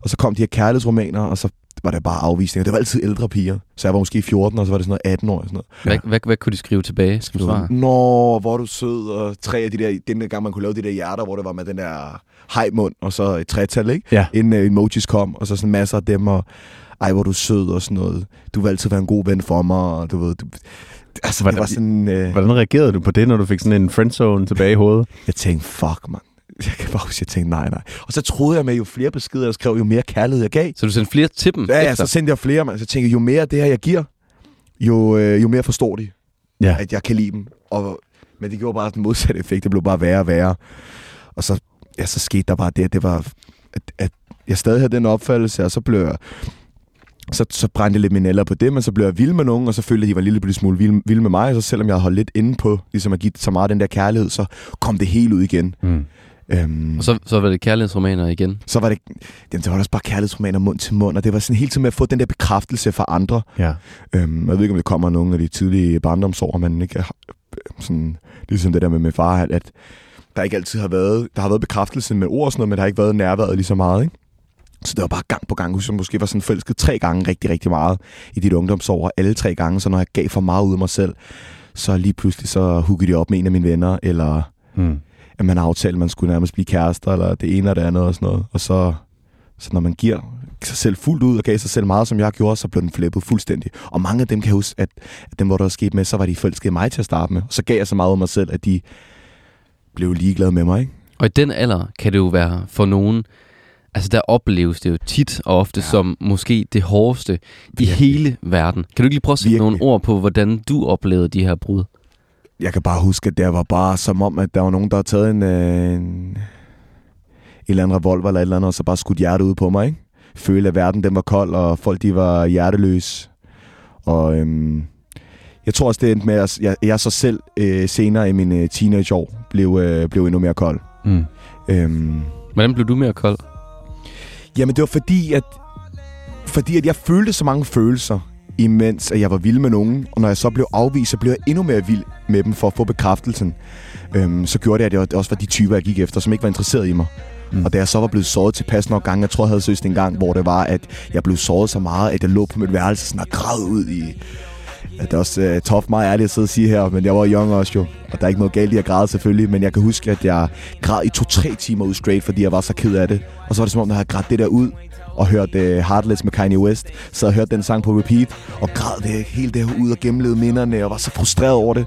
Og så kom de her kærlighedsromaner, og så var det bare afvisninger. Det var altid ældre piger. Så jeg var måske 14, og så var det sådan noget 18 år og sådan noget. Hvad, hvad, hvad kunne de skrive tilbage som svar? Nå, hvor er du sød, og tre af de der, den der gang man kunne lave de der hjerter, hvor det var med den der hejmund, og så et tretal, ikke? Ja. Inden uh, emojis kom, og så sådan masser af dem, og ej, hvor du sød, og sådan noget. Du vil altid være en god ven for mig, og du ved, du, altså, Hvordan- det var sådan, uh, Hvordan reagerede du på det, når du fik sådan en friendzone tilbage i hovedet? jeg tænkte, fuck, man. Jeg kan bare huske, jeg tænkte, nej, nej. Og så troede jeg med, jo flere beskeder jeg skrev, jo mere kærlighed jeg gav. Så du sendte flere til dem Ja, ja, så sendte jeg flere, man. Så tænkte jeg, jo mere det her, jeg giver, jo, øh, jo mere forstår de, Ja. at jeg kan lide dem. Og, men det gjorde bare den modsatte effekt. Det blev bare værre og værre. Og så, ja, så skete der bare det, at det var, at, at jeg stadig havde den opfattelse, og så blev jeg, så, så brændte jeg lidt mine eller på det, men så blev jeg vild med nogen, og så følte jeg, at de var en lille smule vild, vild med mig, og så selvom jeg holdt lidt inde på, ligesom at give så meget af den der kærlighed, så kom det helt ud igen. Mm. Øhm, Og så, så var det kærlighedsromaner igen. så var det, jamen, det var også bare kærlighedsromaner mund til mund, og det var sådan hele tiden med at få den der bekræftelse fra andre. Ja. Øhm, jeg ved ikke, om det kommer af nogle af de tidlige barndomsår, man ikke har, sådan, ligesom det der med min far, at, at der ikke altid har været, der har været bekræftelse med ord og sådan noget, men der har ikke været nærværet lige så meget, ikke? Så det var bare gang på gang, som måske var sådan forelsket tre gange rigtig, rigtig meget i dit ungdomsår, og alle tre gange, så når jeg gav for meget ud af mig selv, så lige pludselig så huggede de op med en af mine venner, eller Mm. At man har aftalt, at man skulle nærmest blive kærester, eller det ene og det andet og sådan noget. Og så, så når man giver sig selv fuldt ud og gav sig selv meget, som jeg gjorde, så blev den flippet fuldstændig. Og mange af dem kan huske, at, at dem, hvor der var sket med, så var de forelskede i mig til at starte med. Og så gav jeg så meget af mig selv, at de blev ligeglade med mig. Ikke? Og i den alder kan det jo være for nogen, altså der opleves det jo tit og ofte ja. Som måske det hårdeste i Virkelig. hele verden. Kan du ikke lige prøve at sætte Virkelig. nogle ord på, hvordan du oplevede de her brud? Jeg kan bare huske, at det var bare som om, at der var nogen, der havde taget en, øh, en, en eller anden revolver eller et eller andet, og så bare skudt hjertet ud på mig. Ikke? Føle, at verden den var kold, og folk de var hjerteløse. Og øhm, jeg tror også, det endte med, at jeg, jeg så selv øh, senere i mine øh, teenageår blev, øh, blev endnu mere kold. Mm. Øhm, Hvordan blev du mere kold? Jamen, det var fordi, at, fordi at jeg følte så mange følelser, imens at jeg var vild med nogen. Og når jeg så blev afvist, så blev jeg endnu mere vild med dem for at få bekræftelsen. Øhm, så gjorde det, at det også var de typer, jeg gik efter, som ikke var interesseret i mig. Mm. Og da jeg så var blevet såret tilpas nok gange, jeg tror, jeg havde søgt en gang, hvor det var, at jeg blev såret så meget, at jeg lå på mit værelse sådan og græd ud i... Ja, det er også uh, tough meget ærligt at sidde og sige her, men jeg var young også jo. Og der er ikke noget galt i at græde selvfølgelig, men jeg kan huske, at jeg græd i to-tre timer ud straight, fordi jeg var så ked af det. Og så var det som om, jeg havde grædt det der ud, og hørt uh, Heartless med Kanye West. Så jeg hørte den sang på repeat, og græd det her ud og gennemlevede minderne, og var så frustreret over det.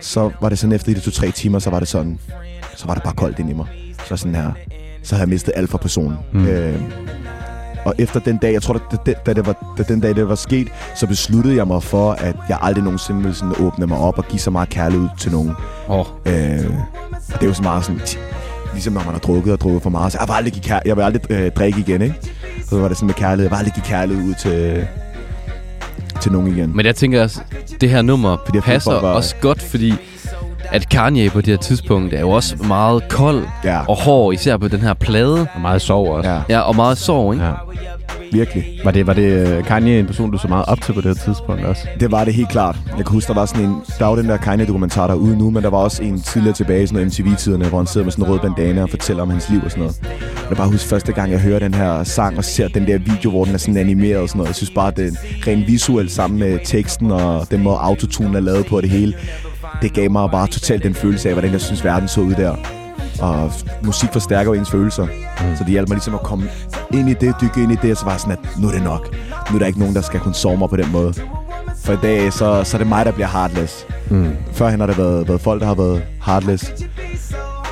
Så var det sådan efter de to-tre timer, så var det sådan, så var det bare koldt ind i mig. Så sådan her, så havde jeg mistet alt for personen. Mm. Øh, og efter den dag, jeg tror, da, da, da, det var, da den dag det var sket, så besluttede jeg mig for, at jeg aldrig nogensinde ville sådan åbne mig op og give så meget kærlighed til nogen. Oh, Øh, og det er jo så meget sådan, ligesom når man har drukket og drukket for meget, så jeg vil aldrig, give kær- jeg vil aldrig øh, drikke igen, ikke? Og så var det sådan med kærlighed, jeg vil aldrig give kærlighed ud til, til nogen igen. men jeg tænker også, det her nummer Fordi passer var- også godt, fordi at Kanye på det her tidspunkt er jo også meget kold Ja, og hård, især på den her plade. Og meget sorg også. ja, Ja, og meget sorg, ikke? ja. virkelig. Var det, var det øh, Kanye en person, du så meget op til på det her tidspunkt også? Det var det helt klart. Jeg kan huske, der var sådan en... Der var den der Kanye-dokumentar, der er ude nu, men der var også en tidligere tilbage i sådan noget MTV-tiderne, hvor han sidder med sådan en rød bandana og fortæller om hans liv og sådan noget. Jeg kan bare huske første gang, jeg hører den her sang og ser den der video, hvor den er sådan animeret og sådan noget. Jeg synes bare, det er rent visuelt sammen med teksten og den måde autotune er lavet på og det hele. Det gav mig bare totalt den følelse af, hvordan jeg synes, verden så ud der. Og musik forstærker jo ens følelser. Mm. Så det hjalp mig ligesom at komme ind i det, dykke ind i det, og så var sådan, at nu er det nok. Nu er der ikke nogen, der skal kunne sove mig på den måde. For i dag, så, så er det mig, der bliver heartless. Mm. Førhen har det været, været folk, der har været heartless.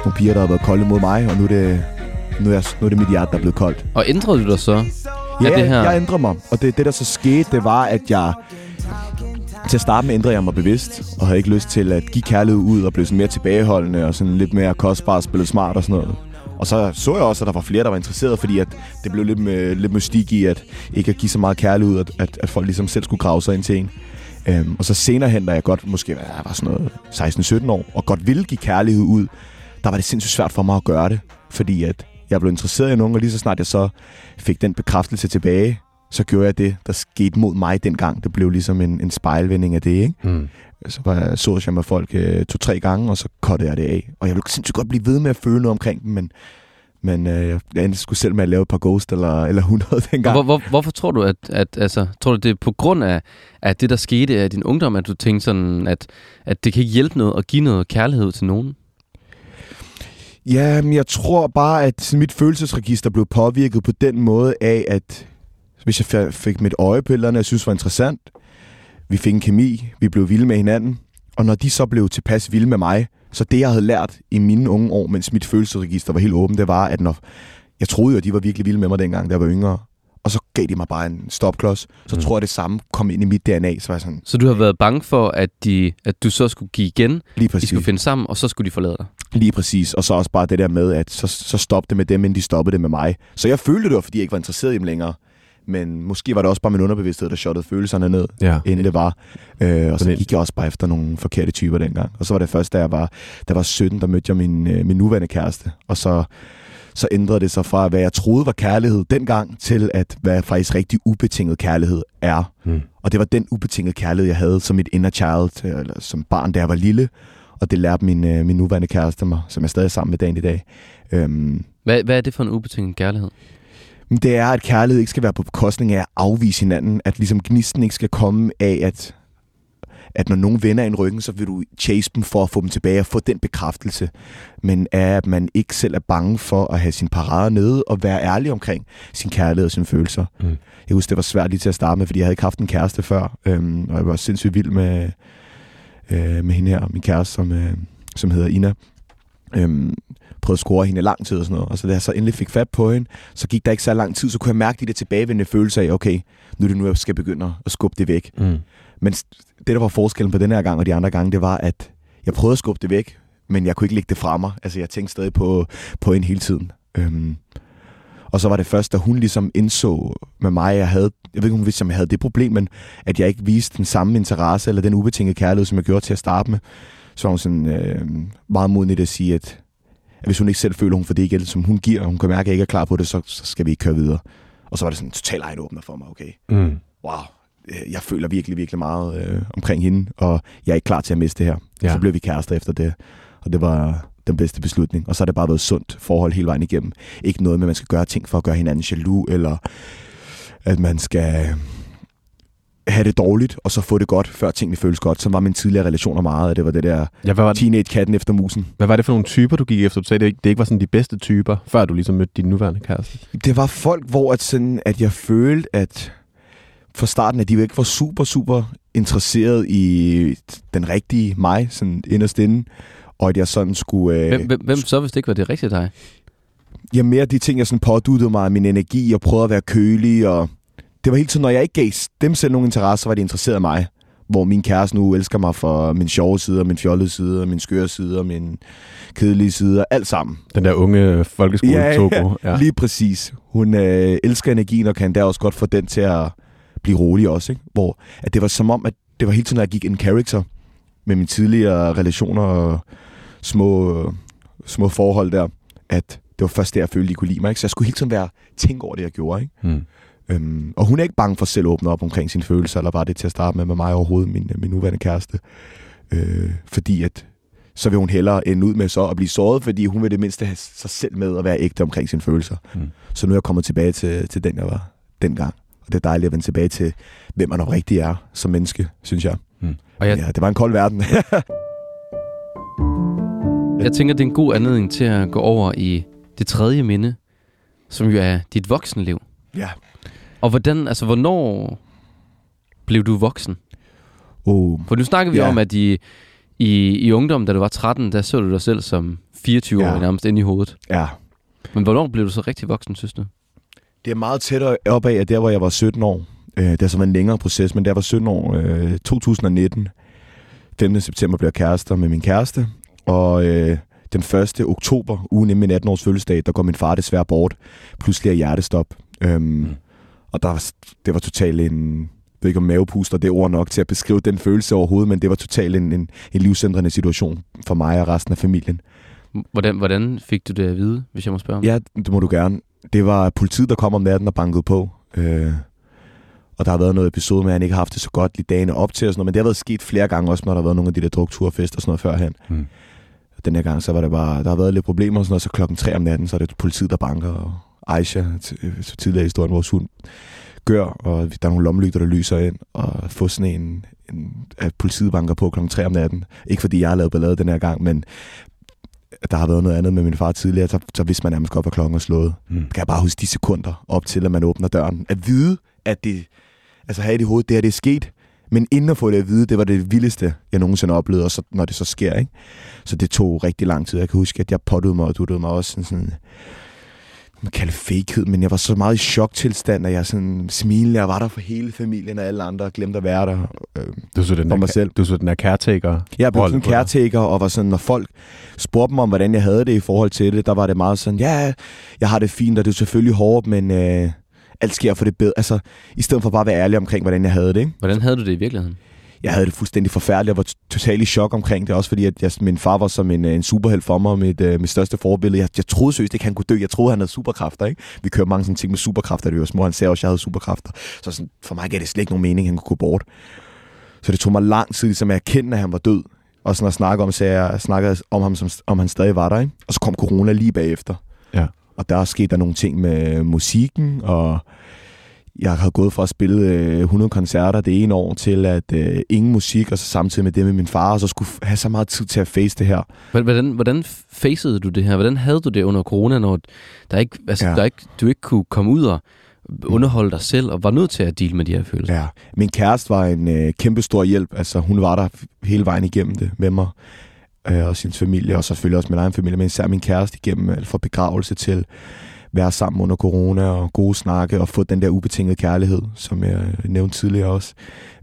Nogle piger, der har været kolde mod mig, og nu er det, nu er, jeg, nu er det mit hjerte, der er blevet koldt. Og ændrede du dig så? Ja, det her- jeg ændrer mig. Og det, det, der så skete, det var, at jeg... Til at starte med ændrede jeg mig bevidst, og havde ikke lyst til at give kærlighed ud, og blive sådan mere tilbageholdende, og sådan lidt mere kostbar, spille smart og sådan noget. Og så så jeg også, at der var flere, der var interesseret, fordi at det blev lidt, med, lidt mystik i, at ikke at give så meget kærlighed ud, at, at, at folk ligesom selv skulle grave sig ind til en. Øhm, og så senere hen, da jeg godt, måske jeg var sådan noget 16-17 år, og godt ville give kærlighed ud, der var det sindssygt svært for mig at gøre det. Fordi at jeg blev interesseret i nogen, og lige så snart jeg så fik den bekræftelse tilbage, så gjorde jeg det, der skete mod mig dengang. Det blev ligesom en, en spejlvending af det, ikke? Mm. Så var jeg, så jeg med folk øh, to-tre gange, og så kottede jeg det af. Og jeg ville sindssygt godt blive ved med at føle noget omkring dem, men, men øh, jeg endte sgu selv med at lave et par ghost eller, eller 100 Og dengang. hvor, hvor, hvorfor tror du, at, at altså, tror du, det er på grund af, at det, der skete af din ungdom, at du tænkte sådan, at, at det kan ikke hjælpe noget at give noget kærlighed til nogen? Ja, men jeg tror bare, at mit følelsesregister blev påvirket på den måde af, at hvis jeg fik mit øje på eller andet, jeg synes var interessant, vi fik en kemi, vi blev vilde med hinanden, og når de så blev tilpas vilde med mig, så det, jeg havde lært i mine unge år, mens mit følelsesregister var helt åbent, det var, at når jeg troede jo, at de var virkelig vilde med mig dengang, da jeg var yngre, og så gav de mig bare en stopklods, så Mm. tror jeg, det samme kom ind i mit DNA, så var jeg sådan, Så du har været bange for, at, de, at du så skulle give igen, lige de præcis. skulle finde sammen, og så skulle de forlade dig? Lige præcis. Og så også bare det der med, at så, så stoppede det med dem, inden de stoppede det med mig. Så jeg følte det var, fordi jeg ikke var interesseret i dem længere. Men måske var det også bare min underbevidsthed, der shottede følelserne ned, Ja. inden det var. Øh, og så Sådan- gik jeg også bare efter nogle forkerte typer dengang. Og så var det først, da jeg var, da jeg var 17, der mødte jeg min, øh, min nuværende kæreste. Og så, så ændrede det sig fra, hvad jeg troede var kærlighed dengang, til at hvad faktisk rigtig ubetinget kærlighed er. Mm. Og det var den ubetingede kærlighed, jeg havde som et inner child, øh, eller som barn, da jeg var lille. Og det lærte min, øh, min nuværende kæreste mig, som jeg stadig er sammen med dagen i dag. Øhm, Hvad, hvad er det for en ubetinget kærlighed? Men det er, at kærlighed ikke skal være på bekostning af at afvise hinanden. At ligesom gnisten ikke skal komme af, at, at når nogen vender en ryggen, så vil du chase dem for at få dem tilbage og få den bekræftelse. Men er, at man ikke selv er bange for at have sin parader nede og være ærlig omkring sin kærlighed og sine følelser. Mm. Jeg husker, det var svært lige til at starte med, fordi jeg havde ikke haft en kæreste før. Øhm, og jeg var sindssygt vild med, øh, med hende her, min kæreste, som, øh, som hedder Ina. Øhm, prøvede at score hende i lang tid og sådan noget. Og så da jeg så endelig fik fat på hende, så gik der ikke så lang tid, så kunne jeg mærke de der tilbagevendende følelser af, okay, nu er det nu, jeg skal begynde at skubbe det væk. Mm. Men det, der var forskellen på den her gang og de andre gange, det var, at jeg prøvede at skubbe det væk, men jeg kunne ikke lægge det fra mig. Altså, jeg tænkte stadig på, på hende hele tiden. Øhm, Og så var det først, da hun ligesom indså med mig, at jeg havde, jeg ved ikke, om hun vidste, om jeg havde det problem, men at jeg ikke viste den samme interesse, eller den ubetingede kærlighed, som jeg gjorde til at starte med. Så var hun sådan øh, meget moden i det at sige, at, at hvis hun ikke selv føler, hun får det igen, som hun giver, og hun kan mærke, at jeg ikke er klar på det, så, så skal vi ikke køre videre. Og så var det sådan en total øjenåbner for mig, okay, Mm. wow, øh, jeg føler virkelig, virkelig meget øh, omkring hende, og jeg er ikke klar til at miste det her. Ja. Så blev vi kærester efter det, og det var den bedste beslutning. Og så har det bare været sundt forhold hele vejen igennem. Ikke noget med, at man skal gøre ting for at gøre hinanden jaloux, eller at man skal have det dårligt, og så få det godt, før tingene føles godt. Så var min tidligere relationer meget, og det var det der Ja, hvad var, det, teenage-katten efter musen. hvad var det for nogle typer, du gik efter? Du sagde, det ikke, det ikke var sådan de bedste typer, før du ligesom mødte din nuværende kæreste. Det var folk, hvor at, sådan, at jeg følte, at fra starten, at de jo ikke var super, super interesseret i den rigtige mig, sådan inderst inde, og at jeg sådan skulle... Øh, Hvem, hvem, hvem så, hvis det ikke var det rigtige dig? Ja, mere de ting, jeg sådan påduttede mig, min energi, og prøvede at være kølig, og det var hele tiden, når jeg ikke gav dem selv nogen interesse, så var de interesseret i mig. Hvor min kæreste nu elsker mig for min sjove side, min fjollede side, min skøre side, min kedelige side, alt sammen. Den der unge folkeskole Ja, ja, Ja. lige præcis. Hun øh, elsker energien, og kan da også godt få den til at blive rolig også. Ikke? Hvor at det var som om, at det var hele tiden, at jeg gik en character med mine tidligere relationer og små, små forhold der, at det var først der, jeg følte, de kunne lide mig. Ikke? Så jeg skulle hele tiden være tænke over det, jeg gjorde. Ikke? Mm. Øhm, og hun er ikke bange for selv at åbne op omkring sine følelser, eller var det til at starte med med mig overhovedet, min, min nuværende kæreste. Øh, fordi at så vil hun hellere ende ud med så at blive såret, fordi hun vil det mindste have sig selv med at være ægte omkring sine følelser. Mm. Så nu er jeg kommet tilbage til, til den, jeg var dengang. Og det er dejligt at vende tilbage til, hvem man oprigtigt er som menneske, synes jeg. Og jeg, Ja, det var en kold verden. jeg tænker, det er en god anledning til at gå over i det tredje minde, som jo er dit voksenliv. ja. Og hvordan, altså, hvornår blev du voksen? Oh, For nu snakker vi Ja. om, at i, i, i ungdom, da du var 13, der så du dig selv som 24 år Ja. nærmest inde i hovedet. ja. Men hvornår blev du så rigtig voksen, synes du? Det er meget tættere op af, at der, hvor jeg var 17 år, øh, det har så været en længere proces, men da jeg var 17 år, øh, 2019, 15. september blev jeg kærester med min kæreste, og øh, den 1. oktober, ugen inden min 18-års fødselsdag, der går min far desværre bort, pludselig af hjertestop. Øhm, mm. Og der, var- det var totalt en, jeg ved ikke om mavepuster, det er ord nok til at beskrive den følelse overhovedet, men det var totalt en, en, en livsændrende situation for mig og resten af familien. Hvordan, hvordan fik du det at vide, hvis jeg må spørge om Ja, det må du gerne. Det var politiet, der kom om natten og bankede på. Øh, og der har været noget episode med, at han ikke har haft det så godt lige dagene op til og sådan noget. Men det har været sket flere gange også, når der har været nogle af de der drukture og sådan noget førhen. Mm. Og Den her gang, så var det bare, der har været lidt problemer og sådan noget, så klokken 3 om natten, så er det politiet, der banker. Og Aisha, så tidligere i historien, vores hund, gør, og der er nogle lommelygter, der lyser ind, og få sådan en, en at politiet banker på klokken 3 om natten. Ikke fordi jeg har lavet ballade den her gang, men der har været noget andet med min far tidligere, så, så vidste man nærmest godt, hvad klokken er slået Mm. kan jeg bare huske de sekunder op til, at man åbner døren. At vide, at det, altså have i det hoved, det her det er sket, men inden at få det at vide, det var det vildeste, jeg nogensinde oplevede, og så, når det så sker, ikke? Så det tog rigtig lang tid. Jeg kan huske, at jeg pottede mig og duttede mig også sådan, sådan man kalde fakehed, men jeg var så meget i choktilstand, at jeg sådan smilede, jeg var der for hele familien, og alle andre glemte at være der øh, Du så den for der, mig selv. Du så den der caretaker. Jeg blev sådan dig. caretaker, og var sådan, når folk spurgte mig om, hvordan jeg havde det i forhold til det, der var det meget sådan, ja, jeg har det fint, og det er selvfølgelig hårdt, men øh, alt sker for det bedre. Altså, i stedet for bare at være ærlig omkring, hvordan jeg havde det, ikke? Hvordan havde du det i virkeligheden? Jeg havde det fuldstændig forfærdeligt, jeg var totalt i chok omkring det, også fordi at jeg, min far var som en, øh, en superhelt for mig, mit, øh, mit største forbillede. Jeg, jeg troede seriøst ikke, han kunne dø. Jeg troede, han havde superkræfter, ikke? Vi kører mange sådan ting med superkræfter, det var små. Han sagde også, at jeg havde superkræfter. Så sådan, for mig gav det slet ikke nogen mening, han kunne gå bort. Så det tog mig lang tid, ligesom at erkende, at han var død. Og sådan at snakke om, så jeg snakkede om ham, som, om han stadig var der, ikke? Og så kom corona lige bagefter. Ja. Og der skete der nogle ting med musikken, og jeg har gået fra at spille øh, 100 koncerter det ene år til at øh, ingen musik, og så samtidig med det med min far, og så skulle have så meget tid til at face det her. Hvordan, hvordan facede du det her? Hvordan havde du det under corona, når der ikke, altså, Ja. der ikke, du ikke kunne komme ud og underholde dig selv, og var nødt til at deal med de her følelser? Ja. Min kæreste var en øh, kæmpe stor hjælp. Altså, hun var der hele vejen igennem det med mig øh, og sin familie, og selvfølgelig også min egen familie, men især min kæreste igennem alt fra begravelse til være sammen under corona og gode snakke og få den der ubetingede kærlighed, som jeg nævnte tidligere også.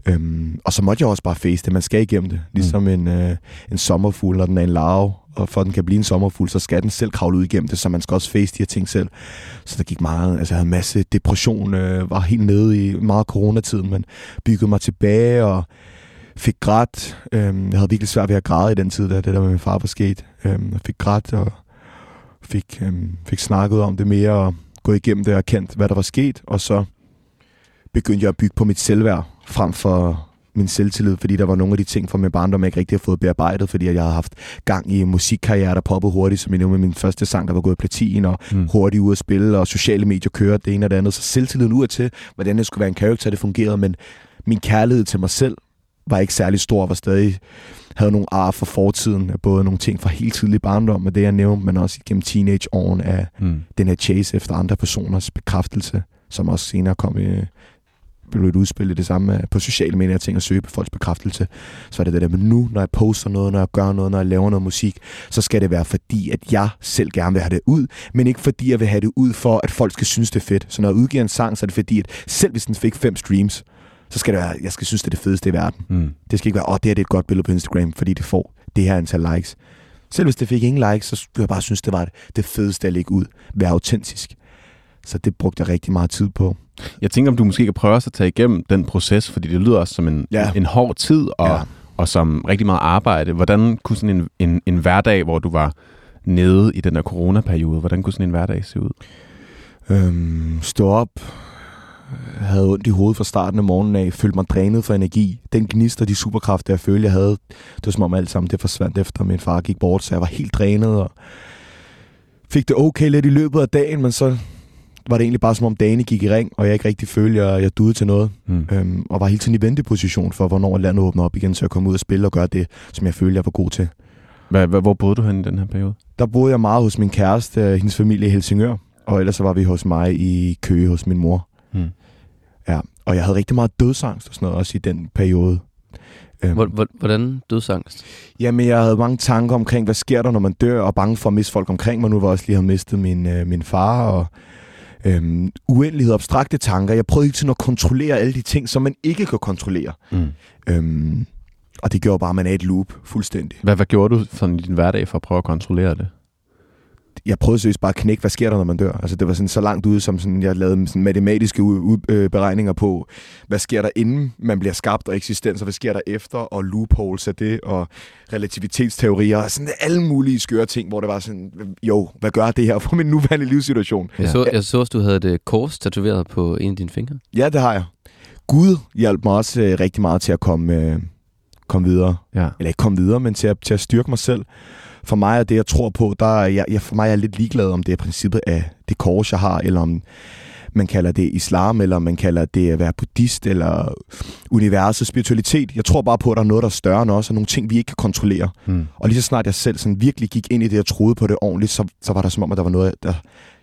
Øhm, og så måtte jeg også bare face det. Man skal igennem det. Ligesom mm. en, øh, en sommerfugl, når den er en larve, og for at den kan blive en sommerfugl, så skal den selv kravle ud igennem det, så man skal også face de her ting selv. Så der gik meget, altså jeg havde en masse depression, øh, var helt nede i meget coronatiden, men byggede mig tilbage og fik grædt. Øhm, jeg havde virkelig svært ved at græde i den tid, da det der med min far var sket. Øhm, jeg fik grædt og fik, øhm, fik snakket om det mere og gået igennem det og kendt, hvad der var sket. Og så begyndte jeg at bygge på mit selvværd frem for min selvtillid, fordi der var nogle af de ting fra min barndom, jeg ikke rigtig har fået bearbejdet, fordi jeg havde haft gang i en musikkarriere, der poppede hurtigt, som jeg nævnte med min første sang, der var gået platin, og mm. hurtigt ud at spille, og sociale medier kører det ene og det andet. Så selvtilliden ud til, hvordan jeg skulle være en karakter, det fungerede, men min kærlighed til mig selv var ikke særlig stor, var stadig havde nogle ar fra fortiden, både nogle ting fra helt tidlig barndom, med det jeg nævnte, men også gennem teenageårene af Mm. den her chase efter andre personers bekræftelse, som også senere kom i blev et udspil i det samme på sociale medier, ting at søge på folks bekræftelse. Så er det det der, men nu, når jeg poster noget, når jeg gør noget, når jeg laver noget musik, så skal det være fordi, at jeg selv gerne vil have det ud, men ikke fordi, jeg vil have det ud for, at folk skal synes, det er fedt. Så når jeg udgiver en sang, så er det fordi, at selv hvis den fik fem streams, så skal det være, jeg skal synes, det er det fedeste i verden. Mm. Det skal ikke være, åh, det her det er et godt billede på Instagram, fordi det får det her antal likes. Selv hvis det fik ingen likes, så skulle jeg bare synes, det var det fedeste at lægge ud. Være autentisk. Så det brugte jeg rigtig meget tid på. Jeg tænker, om du måske kan prøve at tage igennem den proces, fordi det lyder også som en, Ja. en hård tid, og, Ja. og som rigtig meget arbejde. Hvordan kunne sådan en, en, en hverdag, hvor du var nede i den der coronaperiode, hvordan kunne sådan en hverdag se ud? Øhm, stå op, havde ondt i hovedet fra starten af morgenen af, følte mig drænet for energi. Den gnist og de superkræfter, jeg følte, jeg havde, det var som om alt sammen det forsvandt efter min far gik bort, så jeg var helt drænet og fik det okay lidt i løbet af dagen, men så var det egentlig bare som om dagene gik i ring, og jeg ikke rigtig følte, at jeg, jeg duede til noget. Mm. Øhm, og var hele tiden i venteposition for, hvornår landet åbner op igen, så jeg kom ud og spille og gøre det, som jeg følte, jeg var god til. Hvad, hvad, hvor boede du hen i den her periode? Der boede jeg meget hos min kæreste, øh, hendes familie i Helsingør, og ellers så var vi hos mig i Køge hos min mor. Ja, og jeg havde rigtig meget dødsangst og sådan noget også i den periode. Øhm, Hvor- hvor- Hvordan dødsangst? Jamen, jeg havde mange tanker omkring, hvad sker der, når man dør, og bange for at miste folk omkring mig. Nu var jeg også lige havde mistet min, øh, min far, og øhm, uendelighed, abstrakte tanker. Jeg prøvede hele tiden at kontrollere alle de ting, som man ikke kan kontrollere. Mm. Øhm, og det gjorde bare, at man er et loop fuldstændig. Hvad, hvad gjorde du sådan i din hverdag for at prøve at kontrollere det? Jeg prøvede seriøst bare at knække, hvad sker der, når man dør? Altså, det var sådan så langt ude, som sådan, jeg lavede sådan matematiske øh, beregninger på, hvad sker der inden man bliver skabt og eksistens, og hvad sker der efter, og loopholes af det, og relativitetsteorier, og sådan alle mulige skøre ting, hvor det var sådan, jo, hvad gør det her for min nuværende livssituation? Jeg, Ja. så, jeg så også, du havde et kors tatoveret på en af dine fingre. Ja, det har jeg. Gud hjalp mig også øh, rigtig meget til at komme, øh, komme videre. Ja. eller ikke komme videre, men til at, til at styrke mig selv. For mig er det, jeg tror på, der er jeg, jeg, for mig er jeg lidt ligeglad, om det er princippet af det kors, jeg har, eller om man kalder det islam, eller man kalder det at være buddhist, eller universet, spiritualitet. Jeg tror bare på, at der er noget, der er større end os, og nogle ting, vi ikke kan kontrollere. Mm. Og lige så snart jeg selv sådan virkelig gik ind i det, og troede på det ordentligt, så, så var der som om, at der var noget, der